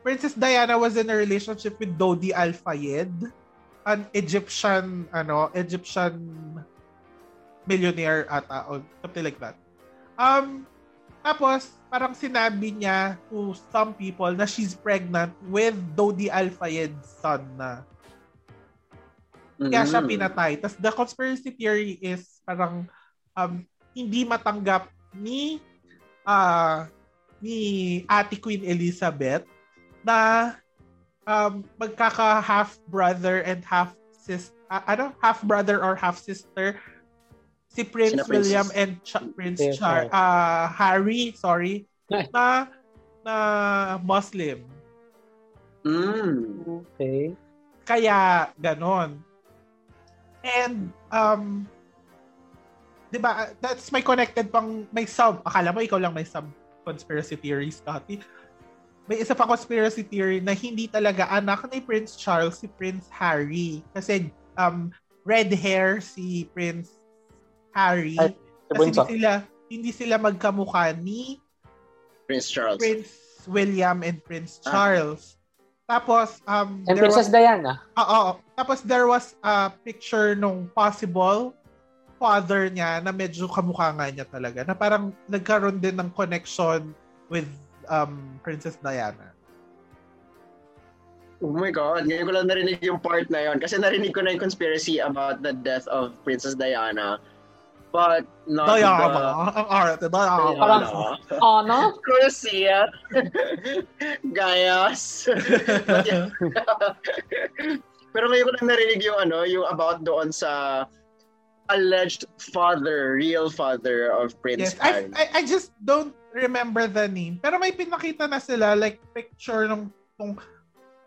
Princess Diana was in a relationship with Dodi Al Fayed, an Egyptian, ano, Egyptian millionaire ata, or something like that. Um, tapos, parang sinabi niya to some people na she's pregnant with Dodi Al Fayed's son na. Kaya siya Mm. pinatay. Tapos the conspiracy theory is parang um, hindi matanggap ni ah ni Ate Queen Elizabeth na um, magkaka half brother and half sis ano half brother or half sister si Prince Sina Princess? William and Ch- Prince Char- ah, Harry sorry na na Muslim Mm. Okay. kaya ganon. And, um, di ba, that's my connected pang, may sub, akala mo ikaw lang may sub conspiracy theories, Scotty. May isa pa conspiracy theory na hindi talaga anak ni Prince Charles si Prince Harry. Kasi um, red hair si Prince Harry. Ay, kasi hindi sila, hindi sila magkamukha ni Prince Charles. Prince William and Prince Ah. Charles. Tapos, um, And there Princess was, Diana. Oo. Tapos there was a picture nung possible father niya na medyo kamukha nga niya talaga. Na parang nagkaroon din ng connection with um, Princess Diana. Oh my God, ngayon ko lang narinig yung part na yon kasi narinig ko na yung conspiracy about the death of Princess Diana. But not Diana. the... Ang arte. Diana. Parang- Diana. Ano? Crucia. Gayas. Pero ngayon ko lang narinig yung ano, yung about doon sa alleged father, real father of Prince Yes, I, Harry. I, I just don't remember the name. Pero may pinakita na sila, like, picture nung, nung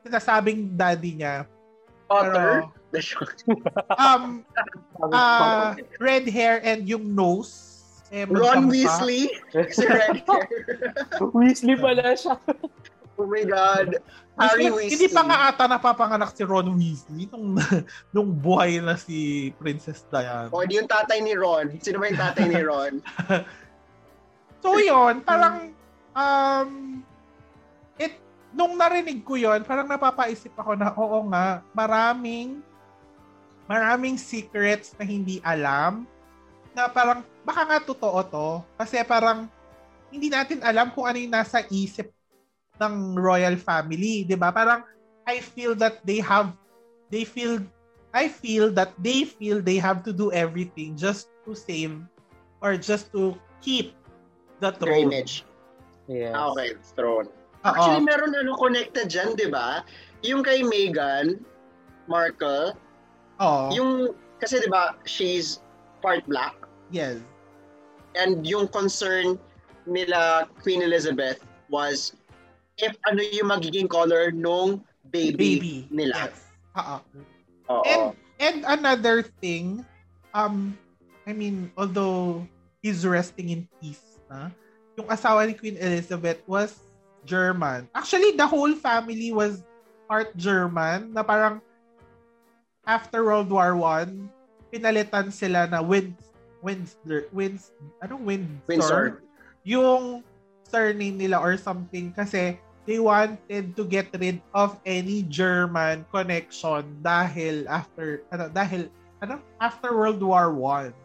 sinasabing daddy niya. Father? Pero, um, uh, red hair and yung nose. Eh, Ron. Weasley? Si red hair. Weasley pala siya. Oh my God. Harry Hindi- Weasley. Hindi pa nga ata napapanganak si Ron Weasley nung, nung buhay na si Princess Diana. O, di yung tatay ni Ron. Sino ba yung tatay ni Ron? So yun, parang um it nung narinig ko yon, parang napapaisip ako na oo nga, maraming maraming secrets na hindi alam na parang baka nga totoo to kasi parang hindi natin alam kung ano yung nasa isip ng royal family, 'di ba? Parang I feel that they have they feel I feel that they feel they have to do everything just to save or just to keep the Their throne. image. Yes. Ah, okay, throne. Oo. Actually, meron ano connected dyan, di ba? Yung kay Meghan Markle, Oo. yung, kasi di ba, she's part black. yes. And yung concern nila Queen Elizabeth was if ano yung magiging color nung baby, Baby. nila. Yes. Oo. And and another thing, um, I mean, although he's resting in peace, na, yung asawa ni Queen Elizabeth was German. Actually, the whole family was part German, na parang after World War One, pinalitan sila na Wind, Windsor, Winds, anong Windsor? Windsor. Yung surname nila or something kasi they wanted to get rid of any German connection dahil after ano dahil ano after World War One.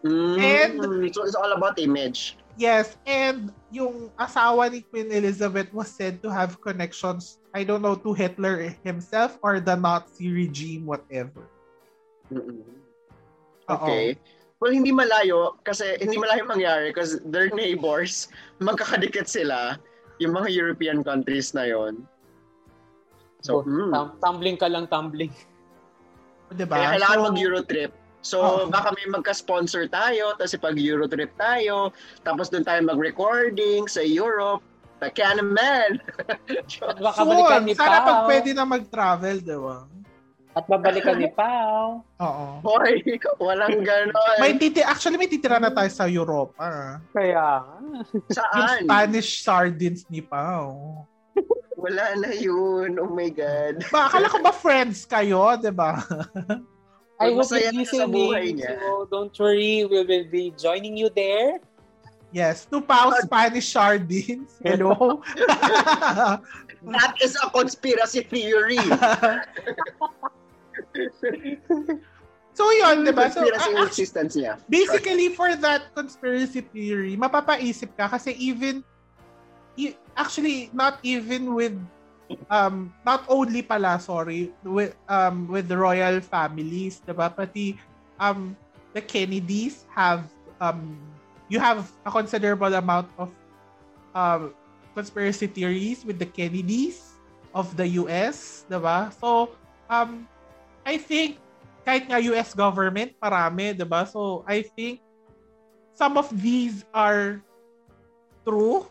Mm, And- so it's all about image. Yes, and yung asawa ni Queen Elizabeth was said to have connections, I don't know, to Hitler himself or the Nazi regime, whatever. Mm-mm. Okay. Well, hindi malayo kasi hindi malayo mangyari because they're neighbors. Magkakadikit sila yung mga European countries na yon. So, Oh, mm. Tum- tumbling ka lang, tumbling. Diba? Kaya kailangan So, mag-Euro trip. So, Oo. baka may magka-sponsor tayo, tapos pag Euro trip tayo, tapos doon tayo mag-recording sa Europe. Taka naman! Baka balikan soon, sana pag pwede na mag-travel, di ba? At babalikan ni Pao. Oo. Boy, walang ganon. May titi actually may titira na tayo sa Europa. Kaya nga. Yung Saan? Spanish sardines ni Pao. Wala na yun. Oh my God. Ba, akala ko ba friends kayo, di ba? I sa buhay listening. So don't worry, we will be joining you there. Yes, to Pao Spanish sardines. Hello. That is a conspiracy theory. so yun, di ba? So, conspiracy a- existence niya. basically for that conspiracy theory, mapapaisip ka kasi even actually not even with um not only pala sorry with um with the royal families, 'di ba? Pati um the Kennedys have um you have a considerable amount of um conspiracy theories with the Kennedys of the US, 'di ba? So um I think kahit nga US government, marami, 'di ba? So I think some of these are true,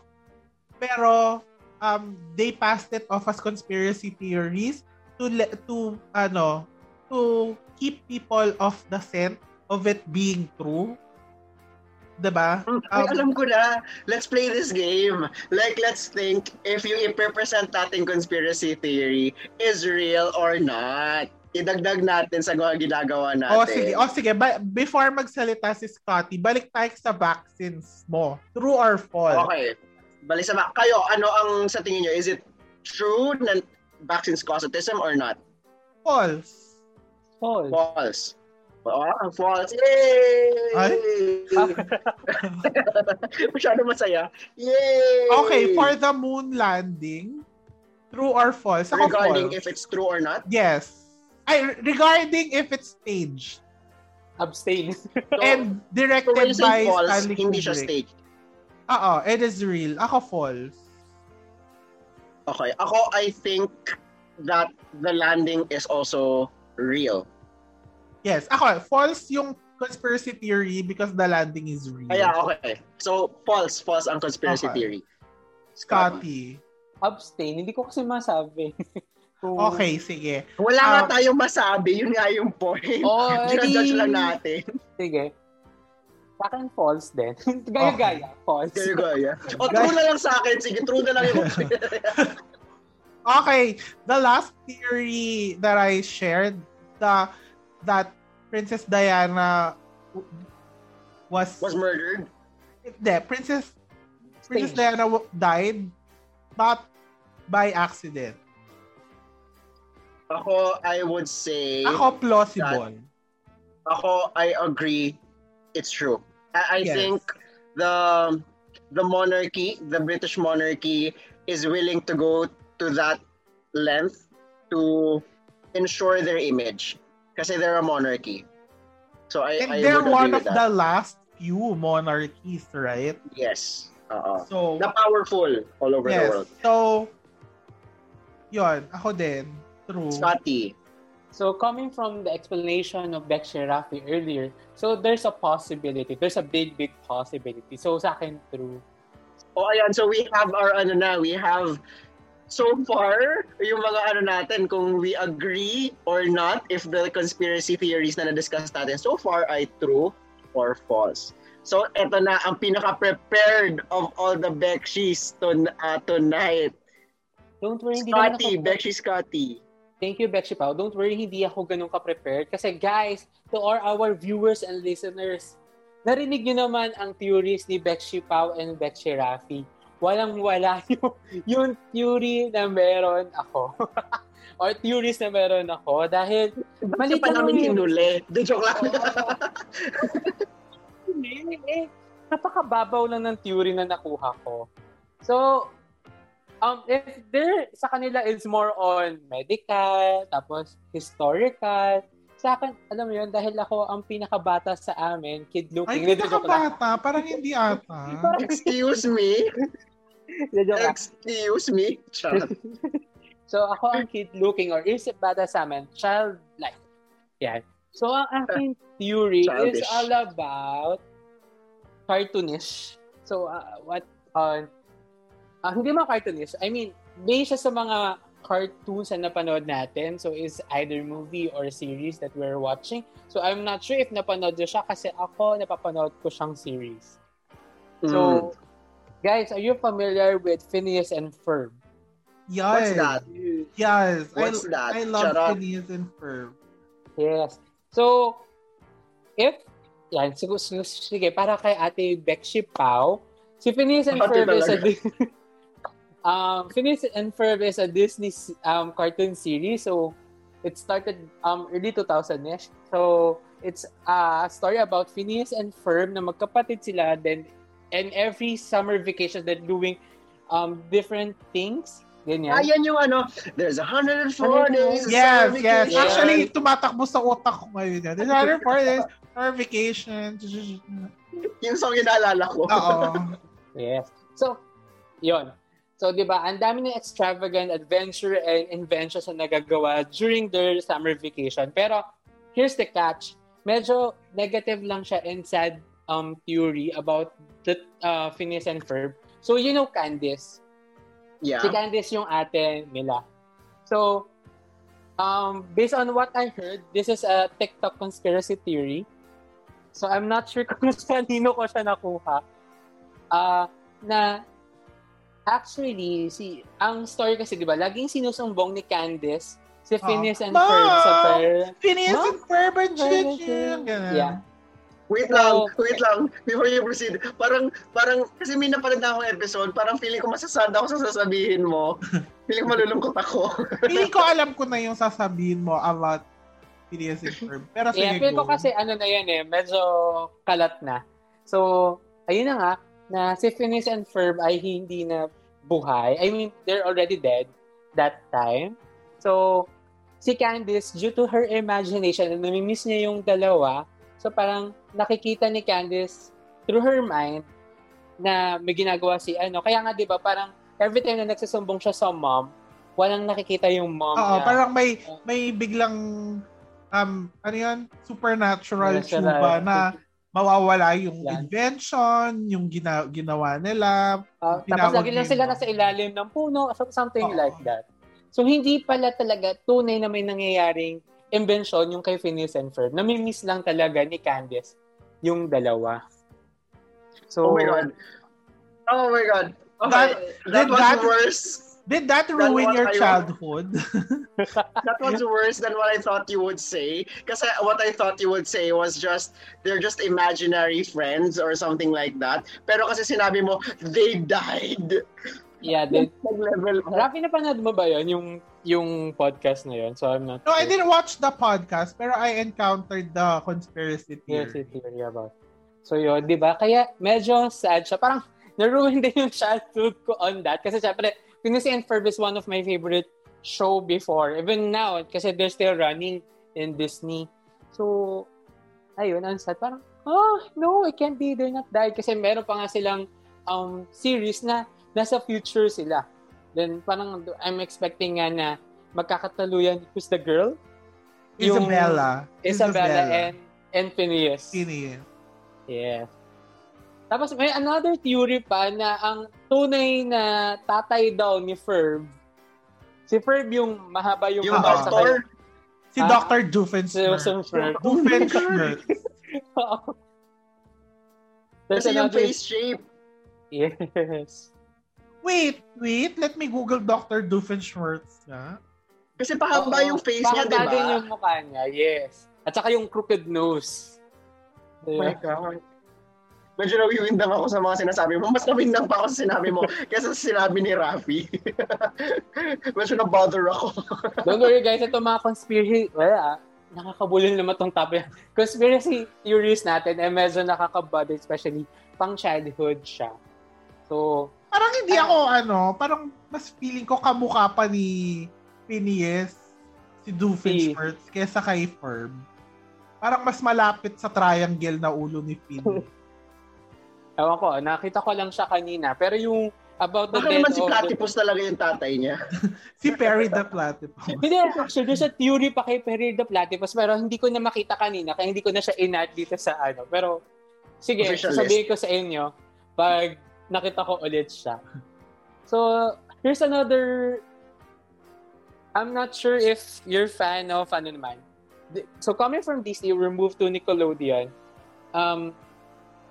pero um, they passed it off as conspiracy theories to to ano to keep people off the scent of it being true. 'Di ba? Ay, Um, alam ko na. Let's play this game. Like, let's think if yung i-present natin conspiracy theory is real or not. Idagdag natin sa mga ginagawa natin. O sige, o sige, ba- before magsalita si Scotty, balik tayo sa vaccines mo. True or false? Okay. Balik sa ba- Kayo, ano ang sa tingin nyo? Is it true na vaccines cause autism or not? False. False. False. Oh, false. Yay! Ay? Masyado masaya. Yay! Okay, for the moon landing, true or false? Ako Regarding false. if it's true or not. Yes. Ay, regarding if it's staged Abstain. So, and so directed you by false, Stanley hindi siya Kubrick. staged. Oo, it is real. Ako false. Okay. Ako, I think that the landing is also real. Yes, ako, false yung conspiracy theory because the landing is real. Kaya, okay. So, false. False ang conspiracy Okay. theory. Scotty. Abstain. Hindi ko kasi masabi. Kung- Okay, sige. Wala Ah. nga tayong masabi. Yun nga yung point. Oh, edi- lang natin. Sige. Sa akin, false din. Gaya-gaya. False. Kaya gaya. O, true na lang sa akin. Sige, true na lang yung Okay, the last theory that I shared, the that Princess Diana was, was murdered. Hindi, Princess Princess Staged. Diana died not by accident. Ako, I would say, Ako plausible. ako, I agree. It's true. I, I Yes. think the the monarchy, the British monarchy, is willing to go to that length to ensure their image. Kasi they're a monarchy. So I, And I they're one of the last few monarchies, right? Yes. Oo. So, The powerful all over the yes. world. So, yun, ako din. True. Scotty. So coming from the explanation of Beck Sherafi earlier, so there's a possibility. There's a big, big possibility. So sa akin, true. O ayan, so we have our ano na, we have so far yung mga ano natin kung we agree or not if the conspiracy theories na na-discuss natin so far ay true or false. So eto na ang pinaka-prepared of all the Bekshis to, uh, tonight. Don't worry, Scotty. Bekshi Scotty. Thank you, Beck Pao. Don't worry, hindi ako ganun ka-prepared. Kasi guys, to all our viewers and listeners, narinig nyo naman ang theories ni Beck Pao and Beck Rafi. Walang-wala yung, yung theory na meron ako. Or theories na meron ako. Dahil, Mali pa namin hinuli. De joke lang. Hindi, eh. Napakababaw lang ng theory na nakuha ko. So, um, if there, sa kanila is more on medical, tapos historical, sa akin, alam mo yun, dahil ako ang pinakabata sa amin, kid looking. Ay, Hindi, joke lang. nakabata. Parang hindi ata. Excuse me. Excuse me. So, ako ang kid looking or isip bata sa amin, childlike. Yan. So, ang aking theory is Childish. all about cartoonish. So, uh, what, uh, ah, hindi mga cartoonish. I mean, based siya sa mga cartoons na napanood natin. So, is either movie or series that we're watching. So, I'm not sure if napanood siya kasi ako, napapanood ko siyang series. Mm. So, guys, are you familiar with Phineas and Ferb? Yes. What's that? Yes. What's I, that? I love Shut up. Phineas and Ferb. Yes. So, if, yan, sige, sige, para kay Ate Bekshi Pao, si Phineas and Ferb is a, um, Phineas and Ferb is a Disney um, cartoon series. So, it started um, early 2000-ish. So, it's a story about Phineas and Ferb na magkapatid sila. Then, and every summer vacation, they're doing um, different things. Ganyan. Ayan yung ano, there's 104 days. of Yes, summer yes. vacation. Actually, tumatakbo sa utak ko ngayon. yan. There's other for this. Our vacation. yung song yung naalala ko. Oo. Yes. So, yon. So, di ba, ang dami ng extravagant adventure and inventions na nagagawa during their summer vacation. Pero, here's the catch. Medyo negative lang siya and sad um, theory about the uh, Phineas and Ferb. So, you know Candice. Yeah. Si Candice yung ate nila. So, um, based on what I heard, this is a TikTok conspiracy theory. So I'm not sure kung kanino ko siya nakuha. Uh, na actually, si ang story kasi, di ba, laging sinusumbong ni Candice si Phineas oh. and Ferb sa per... Phineas and Ferb and Yeah. Wait lang, wait lang, before you proceed. Parang, parang, kasi may napanood na akong episode, parang feeling ko masasad ako sa sasabihin mo. feeling ko malulungkot ako. feeling ko alam ko na yung sasabihin mo about Phineas and Ferb. Pero sige, yeah, feeling ko kasi ano na yan eh, medyo kalat na. So, ayun na nga, na si Phineas and Ferb ay hindi na buhay. I mean, they're already dead that time. So, si Candice, due to her imagination, namimiss niya yung dalawa, So parang nakikita ni Candice through her mind na may ginagawa si ano. Kaya nga 'di ba parang every time na nagsusumbong siya sa mom, walang nakikita yung mom Oo, niya. parang may may biglang um ano 'yan, supernatural chuba na mawawala yung Yan. invention, yung gina- ginawa nila. Uh, tapos lagi lang sila nasa ilalim ng puno, something Oo. like that. So hindi pala talaga tunay na may nangyayaring invention yung kay Phineas and Ferb. Namimiss lang talaga ni Candice yung dalawa. So, oh my God. Oh my God. Okay. That, that was that, worse. Did that ruin your childhood? that was worse than what I thought you would say. Kasi what I thought you would say was just, they're just imaginary friends or something like that. Pero kasi sinabi mo, they died. Yeah, they, level. Rafi, napanood mo ba yun? Yung yung podcast na yun. So I'm not No, sure. I didn't watch the podcast, pero I encountered the conspiracy theory. Conspiracy theory about. So yun, di ba? Kaya medyo sad siya. Parang naruin din yung childhood ko on that. Kasi syempre, Phineas and Ferb is one of my favorite show before. Even now, kasi they're still running in Disney. So, ayun, ang sad. Parang, oh, no, it can't be. They're not died. Kasi meron pa nga silang um, series na nasa future sila. Then parang I'm expecting nga na magkakataluyan who's the girl? Isabella. Yung Isabella, Isabella and and Phineas. Phineas. Yeah. Tapos may another theory pa na ang tunay na tatay daw ni Ferb, si Ferb yung mahaba yung yung doctor? Si ah, Dr. Doofenshmirtz. Doofenshmirtz. Kasi yung face shape. Yes. Wait, wait. Let me Google Dr. Doofenshmirtz nga. Kasi pahaba yung face niya, di ba? din yung mukha niya, yes. At saka yung crooked nose. Oh my God. Medyo nawiwindang ako sa mga sinasabi mo. Mas nawindang pa ako sa sinabi mo kaysa sa sinabi ni Rafi. Medyo na-bother ako. Don't worry guys, ito mga conspiracy, wala, nakakabulol naman tong topic. Conspiracy theories natin ay medyo nakakabother, especially pang childhood siya. So, Parang hindi ako, ano, parang mas feeling ko kamukha pa ni Phineas si Doofenshmirtz si... kesa kay Ferb. Parang mas malapit sa triangle na ulo ni Phineas. Ewan ko, nakita ko lang siya kanina. Pero yung about the Baka naman si Platypus the... talaga yung tatay niya. si Perry the Platypus. hindi, actually, there's a theory pa kay Perry the Platypus pero hindi ko na makita kanina kaya hindi ko na siya inad dito sa ano. Pero, sige, sabihin ko sa inyo, pag nakita ko ulit siya. So, here's another I'm not sure if you're fan of ano naman. So coming from Disney, we moved to Nickelodeon. Um,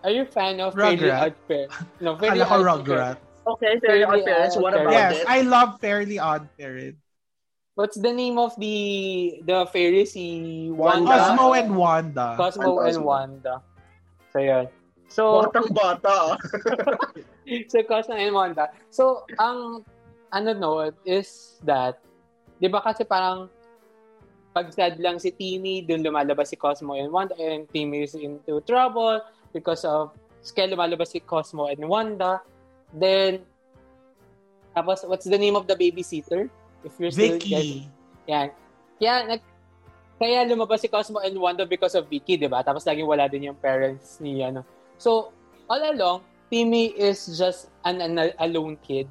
are you fan of Fairly Odd Parents? No, Fairly Odd Rugrats. Okay, Fairly Odd Parents. What about yes, it? Yes, I love Fairly Odd Parents. What's the name of the the fairy? Si Wanda? Cosmo and Wanda. Cosmo and, and Wanda. So, yun. So, Batang bata. so, Cosmo and Wanda. So, ang ano no, is that, di ba kasi parang pag sad lang si Timmy, dun lumalabas si Cosmo and Wanda, and Timmy is into trouble because of, kaya lumalabas si Cosmo and Wanda. Then, tapos, what's the name of the babysitter? If you're still Vicky. Yan. Kaya, nag, kaya lumabas si Cosmo and Wanda because of Vicky, di ba? Tapos laging wala din yung parents ni, ano, So, all along, Timmy is just an, an alone kid.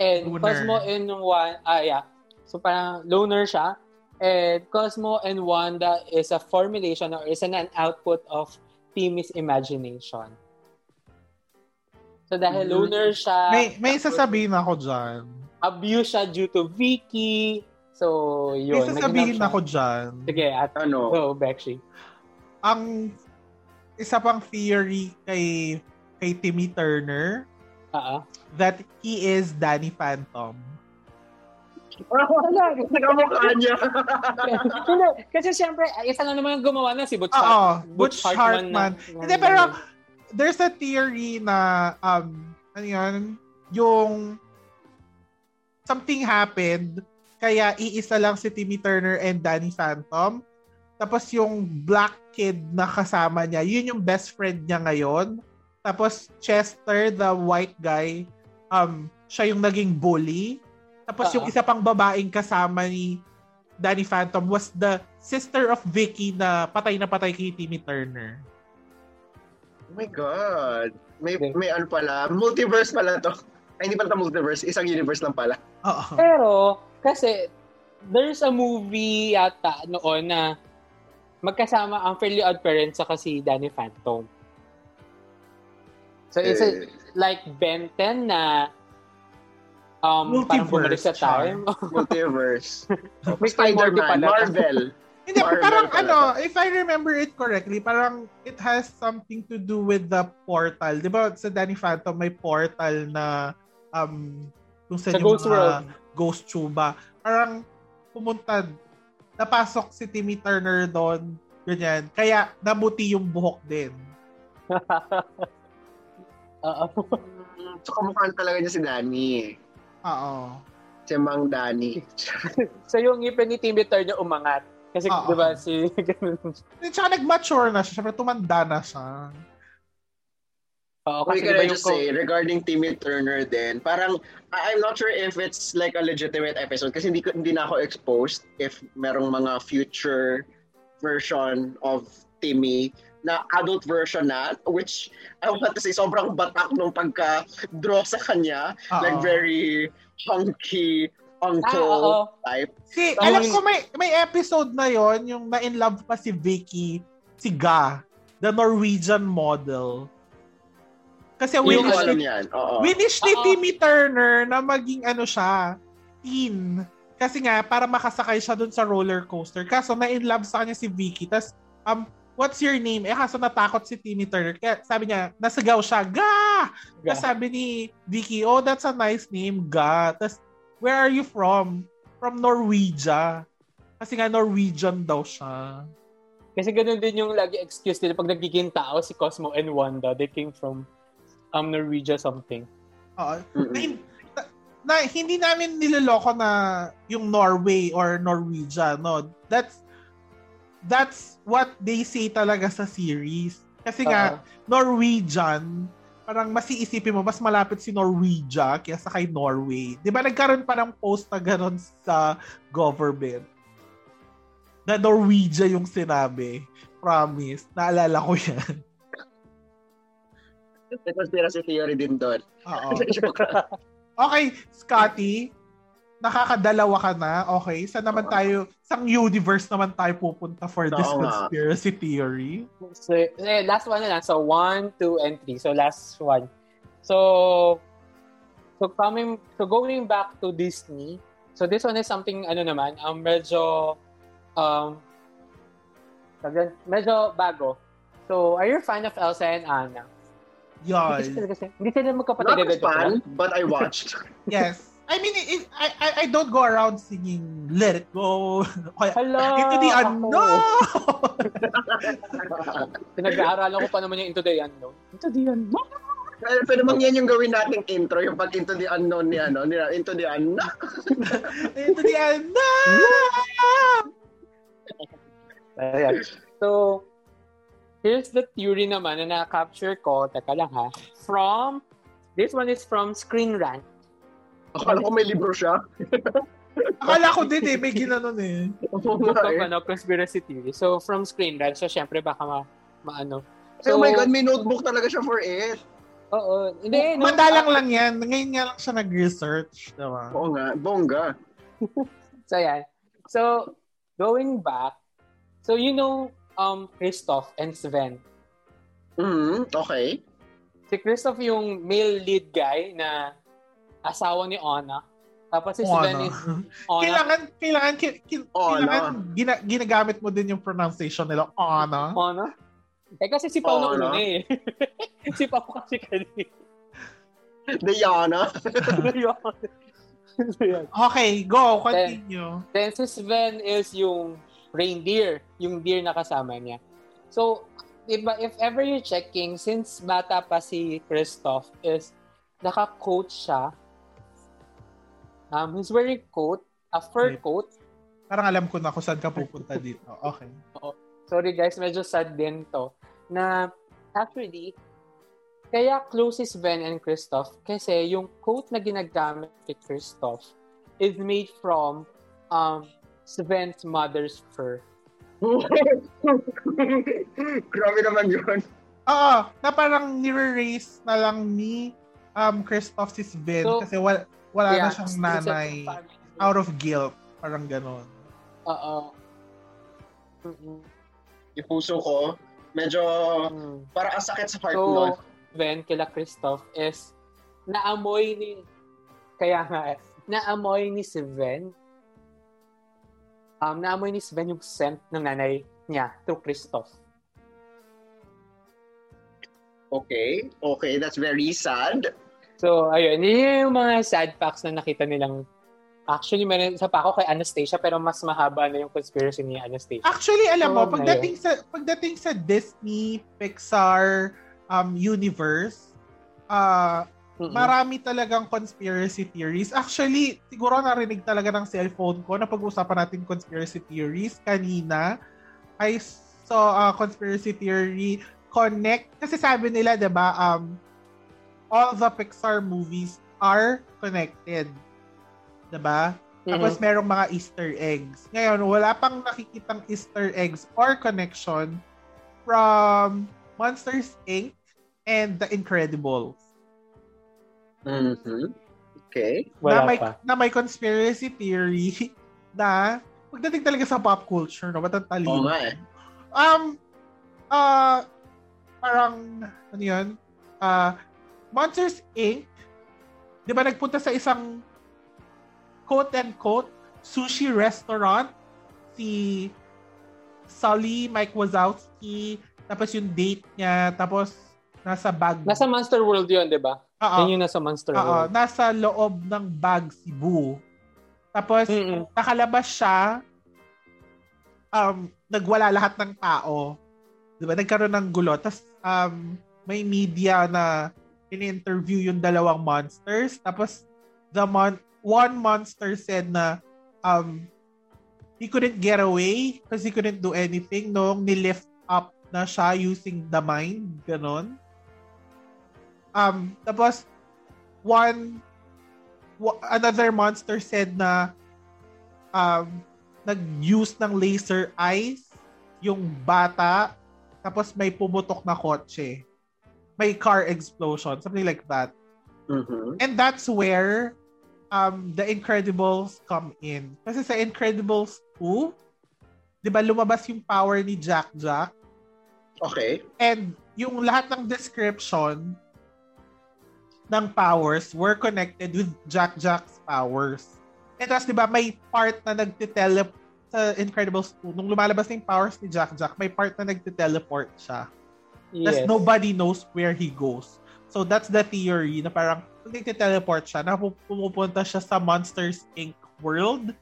And loner. Cosmo and one, ah, yeah. So, parang loner siya. And Cosmo and Wanda is a formulation or is an, an output of Timmy's imagination. So, dahil mm-hmm. loner siya... May, may sasabihin ako dyan. Abuse siya due to Vicky. So, May yun. sasabihin nag-enough ako dyan. Sige, at Ano? go, Bekshi. Ang isa pang theory kay kay Timmy Turner Oo. that he is Danny Phantom. Nakamukha niya. Hindi, Kasi siyempre, isa lang naman gumawa na si Butch, Oo, Hart- Butch Hartman. na- Hindi, pero there's a theory na, um, ano yun, yung something happened, kaya iisa lang si Timmy Turner and Danny Phantom. Tapos yung black kid na kasama niya, yun yung best friend niya ngayon. Tapos Chester, the white guy, um, siya yung naging bully. Tapos yung Oo. isa pang babaeng kasama ni Danny Phantom was the sister of Vicky na patay na patay kay Timmy Turner. Oh my God. May, Okay. may ano pala. Multiverse pala to. Ay, hindi pala to multiverse. Isang universe lang pala. Oo. Pero, kasi, there's a movie yata noon na magkasama ang Fairly Odd Parents sa si Danny Phantom. So, it's a, Eh, like Ben 10 na um, parang bumalik sa Multiverse, time. multiverse. May Spider-Man. Marvel. Hindi, Marvel parang pala ano, if I remember it correctly, parang it has something to do with the portal. Di ba sa Danny Phantom may portal na um, kung sa yung Ghost mga World. ghost tuba. Parang pumunta, napasok si Timmy Turner doon, ganyan. Kaya namuti yung buhok din. Oo. Mm, So, kamukha talaga niya si Danny. Oo. Si Mang Danny. so, yung ngipin ni Timmy Turner umangat. Kasi, di ba, si... ganun. At saka nag-mature na siya. Siyempre, tumanda na siya. Oo, kasi can di ba I yung... just say, regarding Timmy Turner din, parang, I'm not sure if it's like a legitimate episode kasi hindi, ko- hindi na ako exposed if merong mga future version of Timmy na adult version na, which I want to say, sobrang batak nung pagka-draw sa kanya. Oo. Like very hunky Ah, uncle type. Si, Tama alam ko may, may episode na yon yung na-in love pa si Vicky, si Ga, the Norwegian model. Kasi winish ni, winish ni. Timmy Turner na maging ano siya, teen. Kasi nga, para makasakay siya dun sa roller coaster. Kaso na-in love sa kanya si Vicky. Tapos, um, what's your name? Eh, kaso natakot si Timmy Turner. Kaya sabi niya, nasigaw siya, Ga! Tapos sabi ni Vicky, oh, that's a nice name, Ga. Tapos, where are you from? From Norwegia. Kasi nga Norwegian daw siya. Kasi ganun din yung lagi excuse nila pag nagiging tao si Cosmo and Wanda. They came from um Norwegia something. Oo. Na, na hindi namin niloloko na yung Norway or Norwegia, no. That's that's what they say talaga sa series. Kasi nga Norwegian, parang mas iisipin mo mas malapit si Norwegia kaysa kay Norway. 'Di ba nagkaroon pa ng post na ganun sa government? Na Norwegia yung sinabi. Promise. Naalala ko yan. May conspiracy theory din doon. Oo. Okay, Scotty, nakakadalawa ka na. Okay, saan naman tayo, sang universe naman tayo pupunta for this Oo nga. conspiracy theory? So, eh, last one na lang. So, one, two, and three. So, last one. So, so coming, so going back to Disney. So, this one is something, ano naman, um, medyo, um, medyo bago. So, are you a fan of Elsa and Anna? Kasi, hindi sila magkapatid. Not fan, but I watched. Yes. I mean, it, I, I, I don't go around singing Let It Go. Hala! Into the unknown. Pinag-aaralan ko pa naman yung Into the Unknown. Into the Unknown? Well, pwede bang yan yung gawin nating intro, yung pag into the unknown ni ano, ni, into the unknown. Into the unknown. Ayan. So, here's the theory naman na na-capture ko. Teka lang ha. From, this one is from Screen Rant. Akala ko may libro siya. Akala ko din eh, may ginanon eh. Oo Book nga of eh. ano, conspiracy theory. So, from Screen Rant. So, syempre baka ma, maano. oh my God, may notebook talaga siya for it. Oo. Hindi, no, Madalang lang yan. Ngayon nga lang siya nag-research. Diba? Oo nga, bongga. So, yan. So, going back, so you know, um, Christoph and Sven. Mhm, okay. Si Christoph yung male lead guy na asawa ni Anna. Tapos si Sven is Ona. Kailangan, kailangan, Oh, kailangan gina, ginagamit mo din yung pronunciation nila. Ana. Ona? Eh kasi si Pao na Ona. una eh. si Pao kasi kanina. Diana. Yun. Okay, go. Continue. Then si Sven is yung reindeer, yung deer na kasama niya. So, diba, if ever you're checking, since bata pa si Christoph is naka-coat siya. Um, he's wearing coat, a fur Wait. coat. Parang alam ko na kung saan ka pupunta dito. Okay. Sorry guys, medyo sad din to. Na actually, kaya close si Sven and Christoph kasi yung coat na ginagamit kay Christoph is made from um, Sven's mother's fur. Grabe naman yun. Oo, na parang nire-raise na lang ni um, Christoph si Sven So, kasi wala, wala na Yeah, siyang nanay out of guilt. Parang ganon. Oo. Yung puso ko, medyo Mm. parang ang sakit sa heart nun. So, Sven kila Christoph is naamoy ni kaya nga eh, naamoy ni Sven um, naamoy ni Sven yung scent ng nanay niya through Christoph. Okay, okay, that's very sad. So, ayun, yun yung mga sad facts na nakita nilang Actually, meron sa pa ako kay Anastasia pero mas mahaba na yung conspiracy ni Anastasia. Actually, alam mo, Oo, pagdating sa pagdating sa Disney, Pixar um universe, ah Mm-mm. marami talagang conspiracy theories. Actually, siguro narinig talaga ng cellphone ko na pag-usapan natin conspiracy theories kanina. I saw a conspiracy theory connect kasi sabi nila 'di ba um all the Pixar movies are connected. 'Di ba? Mhm. Tapos merong mga Easter eggs. Ngayon, wala pang nakikitang Easter eggs or connection from Monsters Inc. and The Incredibles. Mhm. Okay. na Wala may, pa. na may conspiracy theory na pagdating talaga sa pop culture, no, batang Oo talino. nga eh. Um, uh, parang, ano yun? Uh, Monsters Inc., di ba nagpunta sa isang quote-unquote sushi restaurant si Sully, Mike Wazowski, tapos yung date niya, tapos nasa bag. Nasa Monster World yun, di ba? Oo. Yun yung nasa Monster Oo, World. nasa loob ng bag si Boo. Tapos, Mm-mm. nakalabas siya, um, nagwala lahat ng tao. Di ba? Nagkaroon ng gulo. Tapos, um, may media na in-interview yung dalawang monsters. Tapos, the mon one monster said na um, he couldn't get away because he couldn't do anything nung nilift up na siya using the mind. Ganon. Um, tapos, one wa- another monster said na um, nag-use ng laser eyes yung bata tapos may pumutok na kotse. May car explosion, something like that. Mhm. And that's where um, the Incredibles come in. Kasi sa Incredibles 2, di ba lumabas yung power ni Jack Jack? Okay. And yung lahat ng description ng powers were connected with Jack Jack's powers. And tapos, di ba, may part na nagte-teleport sa Incredibles 2, nung lumalabas na yung powers ni Jack Jack, may part na nagte-teleport siya. Tapos Yes. nobody knows where he goes. So that's the theory na parang nagte-teleport siya, na pu- pumupunta siya sa Monsters Inc. world.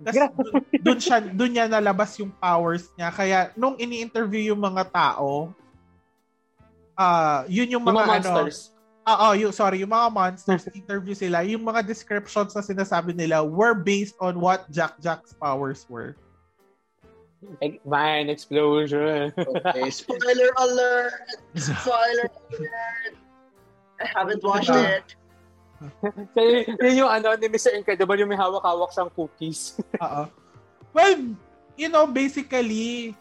Tapos dun, dun, siya, dun niya nalabas yung powers niya. Kaya nung ini-interview yung mga tao, ah yun yung Yung mga, mga ano, monsters. Ah, oh, yung, sorry, yung mga monsters, interview sila, yung mga descriptions na sinasabi nila were based on what Jack Jack's powers were. Like, mine explosion. Okay. Spoiler alert! Spoiler alert! I haven't watched it. so, yun, yun yung ano ni Mr. Incredible, yung may hawak-hawak siyang cookies. Oo. Well, you know, basically,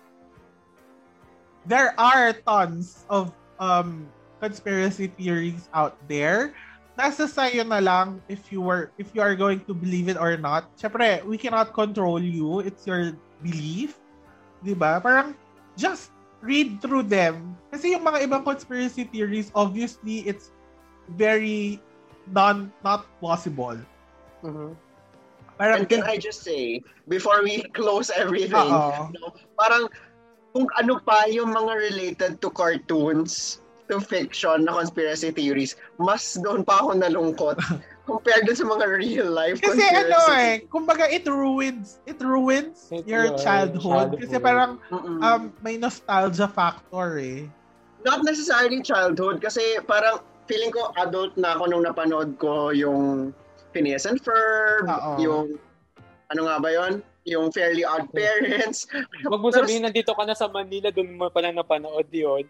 there are tons of um conspiracy theories out there. Nasa sa'yo na lang if you were if you are going to believe it or not. Syempre, we cannot control you. It's your belief. 'Di ba? Parang just read through them. Kasi yung mga ibang conspiracy theories, obviously, it's very non not plausible. Mhm. Parang, And can I just say, before we close everything, Oo. no, parang kung ano pa yung mga related to cartoons, to fiction na conspiracy theories, mas doon pa ako nalungkot compared dun sa mga real life Kasi conspiracy. ano eh, kumbaga it ruins, it ruins It your ruins childhood. Kasi childhood. parang Mm-mm. um, may nostalgia factor eh. Not necessarily childhood kasi parang feeling ko adult na ako nung napanood ko yung Phineas and Ferb, Oo. yung ano nga ba yon Yung Fairly Odd Parents. Wag mo sabihin nandito ka na sa Manila, doon mo pa lang napanood yun.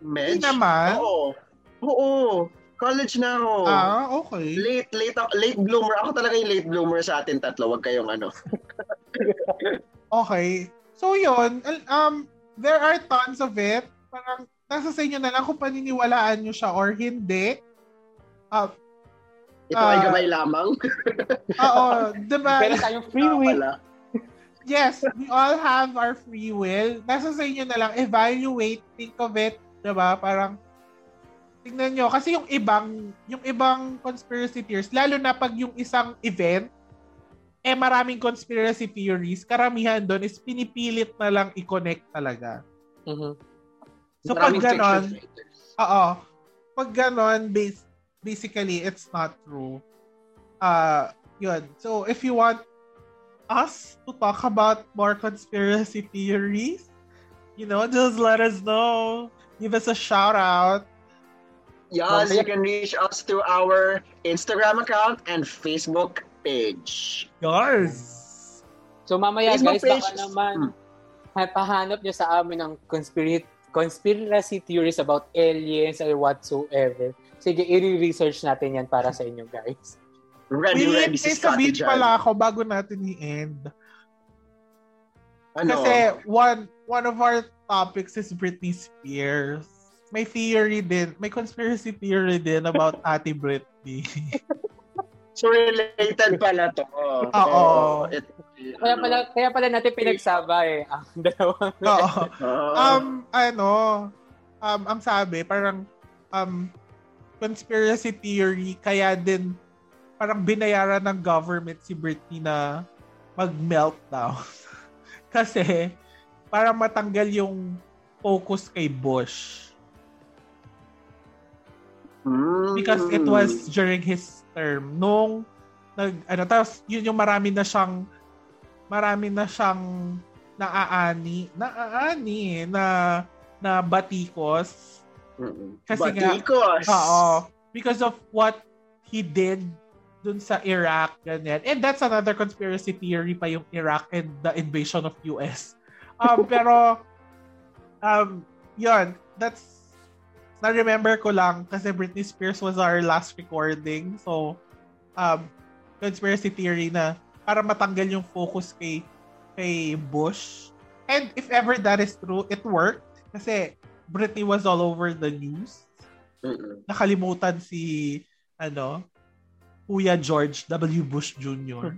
Medj? Hindi naman. Oo. Oo. College na ako. Ah, okay. Late, late, late bloomer. Ako talaga yung late bloomer sa atin tatlo. Huwag kayong ano. Okay. So yun, um, there are tons of it. Parang nasa sa inyo na lang kung paniniwalaan nyo siya or hindi. Uh, Ito ay Ah. gabay lamang. oo, diba? Pero tayong free will. yes, we all have our free will. Nasa sa inyo na lang, evaluate, think of it, 'di ba? Parang tingnan nyo kasi yung ibang yung ibang conspiracy theories, lalo na pag yung isang event eh maraming conspiracy theories, karamihan doon is pinipilit na lang i-connect talaga. Mhm. So pag Maraming ganon, fiction writers. oo, pag ganon, bas- basically, it's not true. Uh, yun. So, if you want us to talk about more conspiracy theories, you know, just let us know. Give us a shout out. Yes, you can reach us through our Instagram account and Facebook page. Yours. So mamaya Facebook guys, baka page. naman Hmm. ha- pahanap nyo sa amin ng conspiracy conspiracy theories about aliens or whatsoever. Sige, i-research natin yan para sa inyo guys. Ready, Wait, ready si Scotty dyan. pala ako bago natin i-end. Ano? Kasi one one of our topics is Britney Spears. May theory din, may conspiracy theory din about Ate Britney. So related pala to. Oo. It, Kaya pala, kaya pala natin pinagsaba eh. Ang. Oo. um, ano, um, ang sabi, parang, um, conspiracy theory, kaya din, parang binayaran ng government si Britney na mag-meltdown. Kasi, para matanggal yung focus kay Bush. Mm. Because it was during his term. Nung, nag, ano, tapos, yun yung marami na siyang, marami na siyang naaani, naaani, na, na batikos. Kasi nga- Batikos. Oo. Because of what he did dun sa Iraq, ganyan. And that's another conspiracy theory pa yung Iraq and the invasion of US. Um, pero, um, yun, that's, na-remember ko lang kasi Britney Spears was our last recording. So, um, conspiracy theory na para matanggal yung focus kay kay Bush. And if ever that is true, it worked. Kasi Britney was all over the news Mm-mm. nakalimutan si ano Kuya George W. Bush Jr.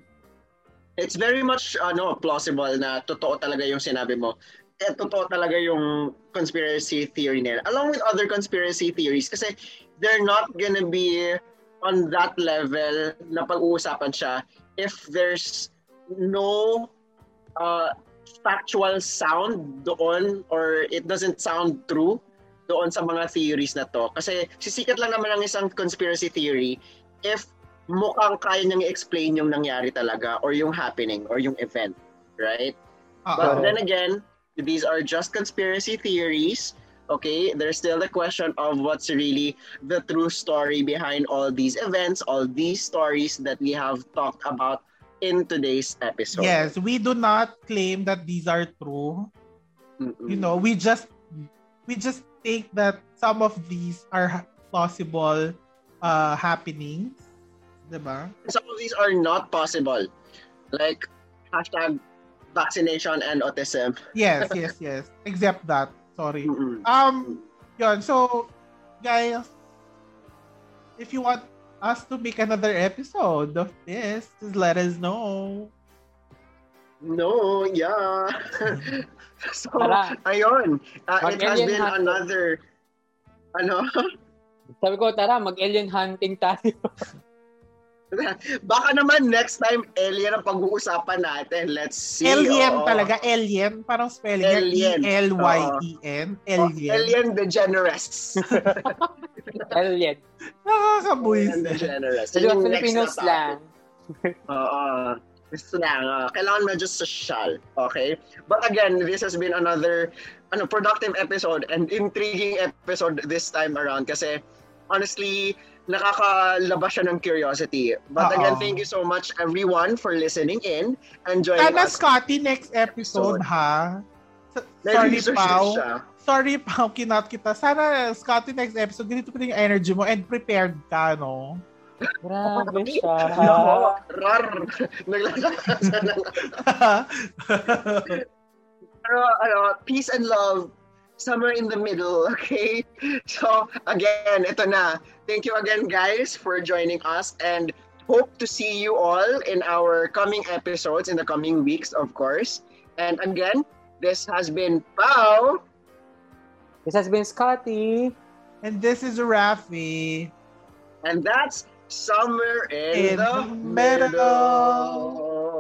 It's very much ano plausible na totoo talaga yung sinabi mo. Eh, totoo talaga yung conspiracy theory nila. Along with other conspiracy theories kasi they're not gonna be on that level na pag-uusapan siya if there's no uh, factual sound doon or it doesn't sound true doon sa mga theories na to. Kasi sisikat lang naman ang isang conspiracy theory if mukhang kaya niyang i-explain yung nangyari talaga or yung happening or yung event. Right? But Oo. then again, these are just conspiracy theories. Okay, there's still the question of what's really the true story behind all these events, all these stories that we have talked about in today's episode. Yes, we do not claim that these are true. Mm-mm. You know, we just we just think that some of these are possible uh happenings. 'Di ba? some of these are not possible. Like hashtag vaccination and autism. Yes, yes, yes. Except that. Sorry. Mm-mm. Um, yun. So, guys, if you want us to make another episode of this, just let us know. No, yeah. so, Tara. ayun. Uh, it has been hunter. another, ano? Sabi ko, tara, mag-alien hunting tayo. Baka naman next time alien ang pag-uusapan natin. Let's see. Alien oo. talaga, alien. Parang spelling Alien. E-L-Y-E-N. Oh, Alien. Alien DeGeneres. Alien. Alien Nakakabuisit. DeGeneres. So, Yun yung Filipino next na topic. slang. Oo. Gusto lang. ah. kailangan medyo social. Okay? But again, this has been another ano productive episode and intriguing episode this time around kasi honestly, nakakalabas siya ng curiosity. But Oo. again, thank you so much everyone for listening in and joining Sana us. Scotty, next episode, ha? S- Sorry, Pao. siya. Sorry, Pao, kinat kita. Sana, Scotty, next episode, ganito din yung energy mo and prepared ka, no? Grabe siya. Nako, rar. Ng Pero ano, peace and love somewhere in the middle, okay? So, again, ito na. Thank you again, guys, for joining us and hope to see you all in our coming episodes in the coming weeks, of course. And again, this has been Pau. This has been Scotty. and this is Rafi. And that's somewhere In in, the, the middle. middle.